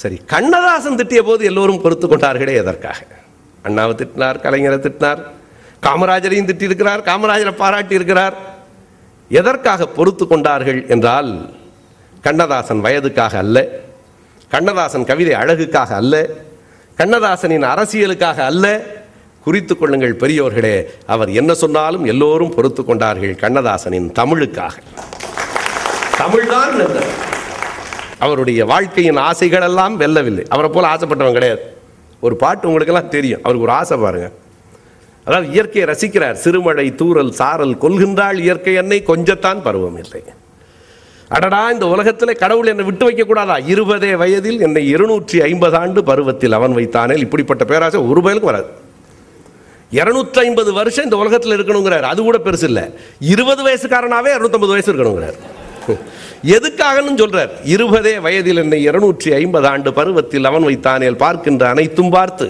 சரி கண்ணதாசன் திட்டிய போது எல்லோரும் பொறுத்து கொண்டார்களே எதற்காக? அண்ணாவை திட்டினார் கலைஞரை திட்டினார் காமராஜரையும் திட்டியிருக்கிறார் காமராஜரை பாராட்டி இருக்கிறார் எதற்காக பொறுத்து கொண்டார்கள் என்றால் கண்ணதாசன் வயதுக்காக அல்ல கண்ணதாசன் கவிதை அழகுக்காக அல்ல கண்ணதாசனின் அரசியலுக்காக அல்ல. குறித்து கொள்ளுங்கள் பெரியோர்களே அவர் என்ன சொன்னாலும் எல்லோரும் பொறுத்து கொண்டார்கள் கண்ணதாசனின் தமிழுக்காக. தமிழ்தான் அவருடைய வாழ்க்கையின் ஆசைகள் எல்லாம் வெல்லவில்லை. அவரை போல் ஆசைப்பட்டவன் கிடையாது. ஒரு பாட்டு உங்களுக்கெல்லாம் தெரியும். அவருக்கு ஒரு ஆசை பாருங்க. அதாவது இயற்கையை ரசிக்கிறார். சிறுமழை தூறல் சாரல் கொள்கின்றாள் இயற்கை என்னை கொஞ்சத்தான் பருவம் இல்லை. அடடா இந்த உலகத்தில் கடவுள் என்னை விட்டு வைக்கக்கூடாதா இருபதே வயதில் என்னை இருநூற்றி ஐம்பது ஆண்டு பருவத்தில் அவன் வைத்தானேல் இப்படிப்பட்ட பேராசை ஒரு பயலுக்கும் வராது. இருநூற்றி ஐம்பது வருஷம் இந்த உலகத்தில் இருக்கணுங்கிறார். அது கூட பெருசு இல்லை. இருபது வயசுக்காரனாவே இரநூத்தம்பது வயசு இருக்கணுங்கிறார். எதுக்காகன்னு சொல்றார். இருபதே வயதில் என்னை இருநூற்றி ஐம்பது ஆண்டு பருவத்தில் அவன் வைத்தானேல் பார்க்கின்ற அனைத்தும் பார்த்து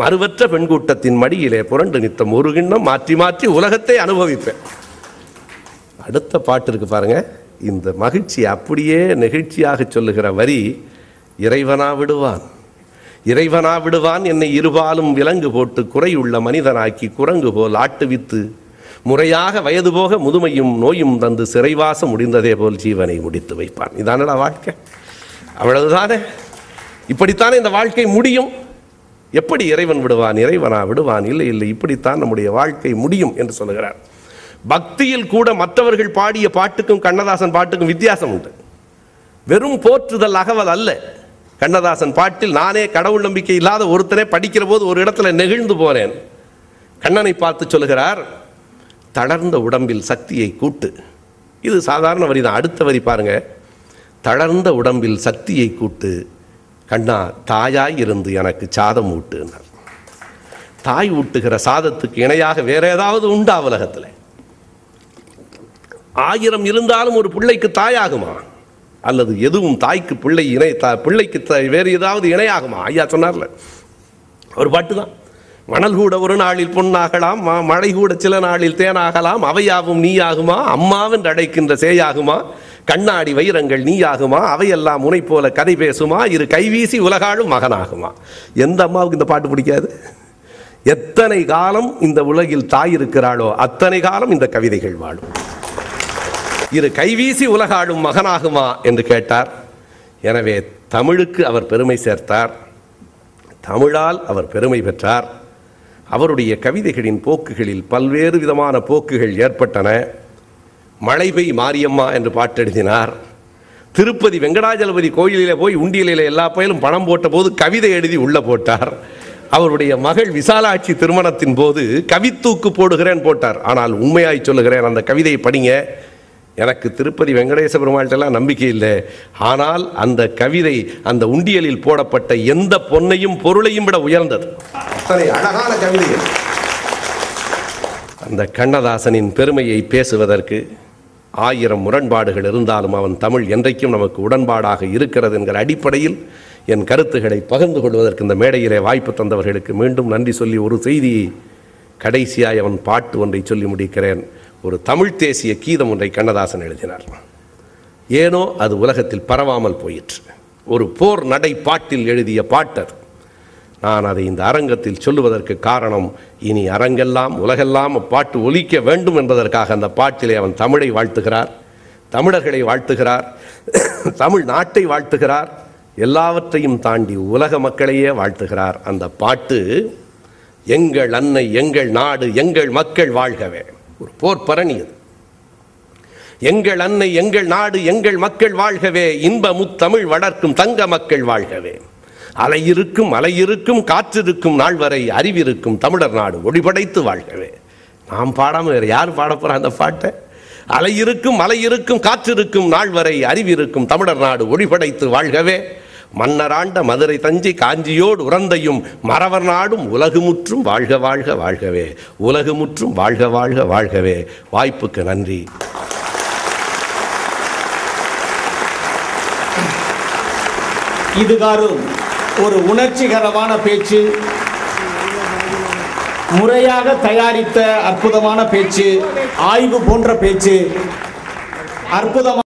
மறுவற்ற பெண் கூட்டத்தின் மடியிலே புரண்டு நித்தம் ஒரு கிண்ணம் மாற்றி மாற்றி உலகத்தை அனுபவிப்பேன். அடுத்த பாட்டு இருக்கு பாருங்க. இந்த மகிழ்ச்சி அப்படியே நெகிழ்ச்சியாக சொல்லுகிற வரி இறைவனா விடுவான். இறைவனா விடுவான் என்னை இருபாலும் விலங்கு போட்டு குறையுள்ள மனிதனாக்கி குரங்கு போல் ஆட்டுவித்து முறையாக வயது போக முதுமையும் நோயும் தந்து சிறைவாசம் முடிந்ததே போல் ஜீவனை முடித்து வைப்பான். இதானடா வாழ்க்கை? அவ்வளவுதானே? இப்படித்தானே இந்த வாழ்க்கை முடியும்? எப்படி இறைவன் விடுவான் இறைவனா விடுவான்? இல்லை இல்லை இப்படித்தான் நம்முடைய வாழ்க்கை முடியும் என்று சொல்லுகிறார். பக்தியில் கூட மற்றவர்கள் பாடிய பாட்டுக்கும் கண்ணதாசன் பாட்டுக்கும் வித்தியாசம் உண்டு. வெறும் போற்றுதல் அகவல் அல்ல. கண்ணதாசன் பாட்டில் நானே கடவுள் நம்பிக்கை இல்லாத ஒருத்தனே படிக்கிற போது ஒரு இடத்துல நெகிழ்ந்து போனேன் கண்ணனை பார்த்து சொல்லுகிறார் தளர்ந்த உடம்பில் சக்தியை கூட்டு. இது சாதாரண வரி தான். அடுத்த வரி பாருங்க. தளர்ந்த உடம்பில் சக்தியை கூட்டு கண்ணா தாயாய் இருந்து எனக்கு சாதம் ஊட்டுனார். தாய் ஊட்டுகிற சாதத்துக்கு இணையாக வேற ஏதாவது உண்டா உலகத்தில்? ஆயிரம் இருந்தாலும் ஒரு பிள்ளைக்கு தாயாகுமா? அல்லது எதுவும் தாய்க்கு பிள்ளை இணை தா பிள்ளைக்கு த வேறு ஏதாவது இணையாகுமா? ஐயா சொன்னார்ல. ஒரு பாட்டு தான் மணல் கூட ஒரு நாளில் பொன்னாகலாம் மழை கூட சில நாளில் தேனாகலாம் அவையாகும் நீயாகுமா? அம்மாவென்று அடைக்கின்ற சேயாகுமா? கண்ணாடி வைரங்கள் நீயாகுமா? அவையெல்லாம் முனை போல கதை பேசுமா? இரு கைவீசி உலகாளும் மகனாகுமா? எந்த அம்மாவுக்கு இந்த பாட்டு பிடிக்காது? எத்தனை காலம் இந்த உலகில் தாய் இருக்கிறாளோ அத்தனை காலம் இந்த கவிதைகள் வாழும். இரு கைவீசி உலகாளும் மகனாகுமா? என்று கேட்டார். எனவே தமிழுக்கு அவர் பெருமை சேர்த்தார். தமிழால் அவர் பெருமை பெற்றார். அவருடைய கவிதைகளின் போக்குகளில் பல்வேறு விதமான போக்குகள் ஏற்பட்டன. மழை பெய் மாரியம்மா என்று பாட்டெழுதினார். திருப்பதி வெங்கடாஜலபதி கோயிலிலே போய் உண்டியலிலே எல்லா பயலும் பணம் போட்ட போது கவிதை எழுதி உள்ள போட்டார். அவருடைய மகள் விசாலாட்சி திருமணத்தின் போது கவித்தூக்கு போடுகிறேன் போட்டார். ஆனால் உண்மையாய் சொல்லுகிறேன் அந்த கவிதையை படிங்க. எனக்கு திருப்பதி வெங்கடேச பெருமாள்கிட்டலாம் நம்பிக்கை இல்லை. ஆனால் அந்த கவிதை அந்த உண்டியலில் போடப்பட்ட எந்த பொன்னையும் பொருளையும் விட உயர்ந்தது. அத்தனை அழகான கவிதை அது. அந்த கண்ணதாசனின் பெருமையை பேசுவதற்கு ஆயிரம் முரண்பாடுகள் இருந்தாலும் அவன் தமிழ் என்றைக்கும் நமக்கு உடன்பாடாக இருக்கிறது என்கிற அடிப்படையில் என் கருத்துக்களை பகிர்ந்து கொள்வதற்கு இந்த மேடையிலே வாய்ப்பு தந்தவர்களுக்கு மீண்டும் நன்றி சொல்லி ஒரு செய்தியை கடைசியாய் அவன் பாட்டு ஒன்றை சொல்லி முடிக்கிறேன். ஒரு தமிழ் தேசிய கீதம் ஒன்றை கண்ணதாசன் எழுதினார். ஏனோ அது உலகத்தில் பரவாமல் போயிற்று. ஒரு போர் நடை பாட்டில் எழுதிய பாட்டர். நான் அதை இந்த அரங்கத்தில் சொல்லுவதற்கு காரணம் இனி அரங்கெல்லாம் உலகெல்லாம் பாட்டு ஒலிக்க வேண்டும் என்பதற்காக அந்த பாட்டிலே அவன் தமிழை வாழ்த்துகிறார் தமிழர்களை வாழ்த்துகிறார் தமிழ் நாட்டை வாழ்த்துகிறார் எல்லாவற்றையும் தாண்டி உலக மக்களையே வாழ்த்துகிறார். அந்த பாட்டு எங்கள் அன்னை எங்கள் நாடு எங்கள் மக்கள் வாழ்கவே. ஒரு போர் பரணி அது. எங்கள் அன்னை எங்கள் நாடு எங்கள் மக்கள் வாழ்கவே. இன்ப முத்தமிழ் வளர்க்கும் தங்க மக்கள் வாழ்கவே. அலையிருக்கும் அலையிருக்கும் காற்றிருக்கும் நாள் வரை அறிவிருக்கும் தமிழர் நாடு ஒளிபடைத்து வாழ்கவே. நாம் பாடாமல் வேறு யார் பாட அந்த பாட்டை? அலையிருக்கும் இருக்கும் காற்றிருக்கும் நாள் வரை அறிவிருக்கும் தமிழர் நாடு ஒளிபடைத்து வாழ்கவே. மன்னராண்ட மதுரை தஞ்சை காஞ்சியோடு உறந்தையும் மறவர் நாடும் உலகுமுற்றும் வாழ்க வாழ்க வாழ்கவே. உலகுமுற்றும் வாழ்க வாழ்க வாழ்கவே. வாய்ப்புக்கு நன்றி. இதுகாரும் ஒரு உணர்ச்சிகரமான பேச்சு முறையாக தயாரித்த அற்புதமான பேச்சு ஆய்வு போன்ற பேச்சு அற்புதமான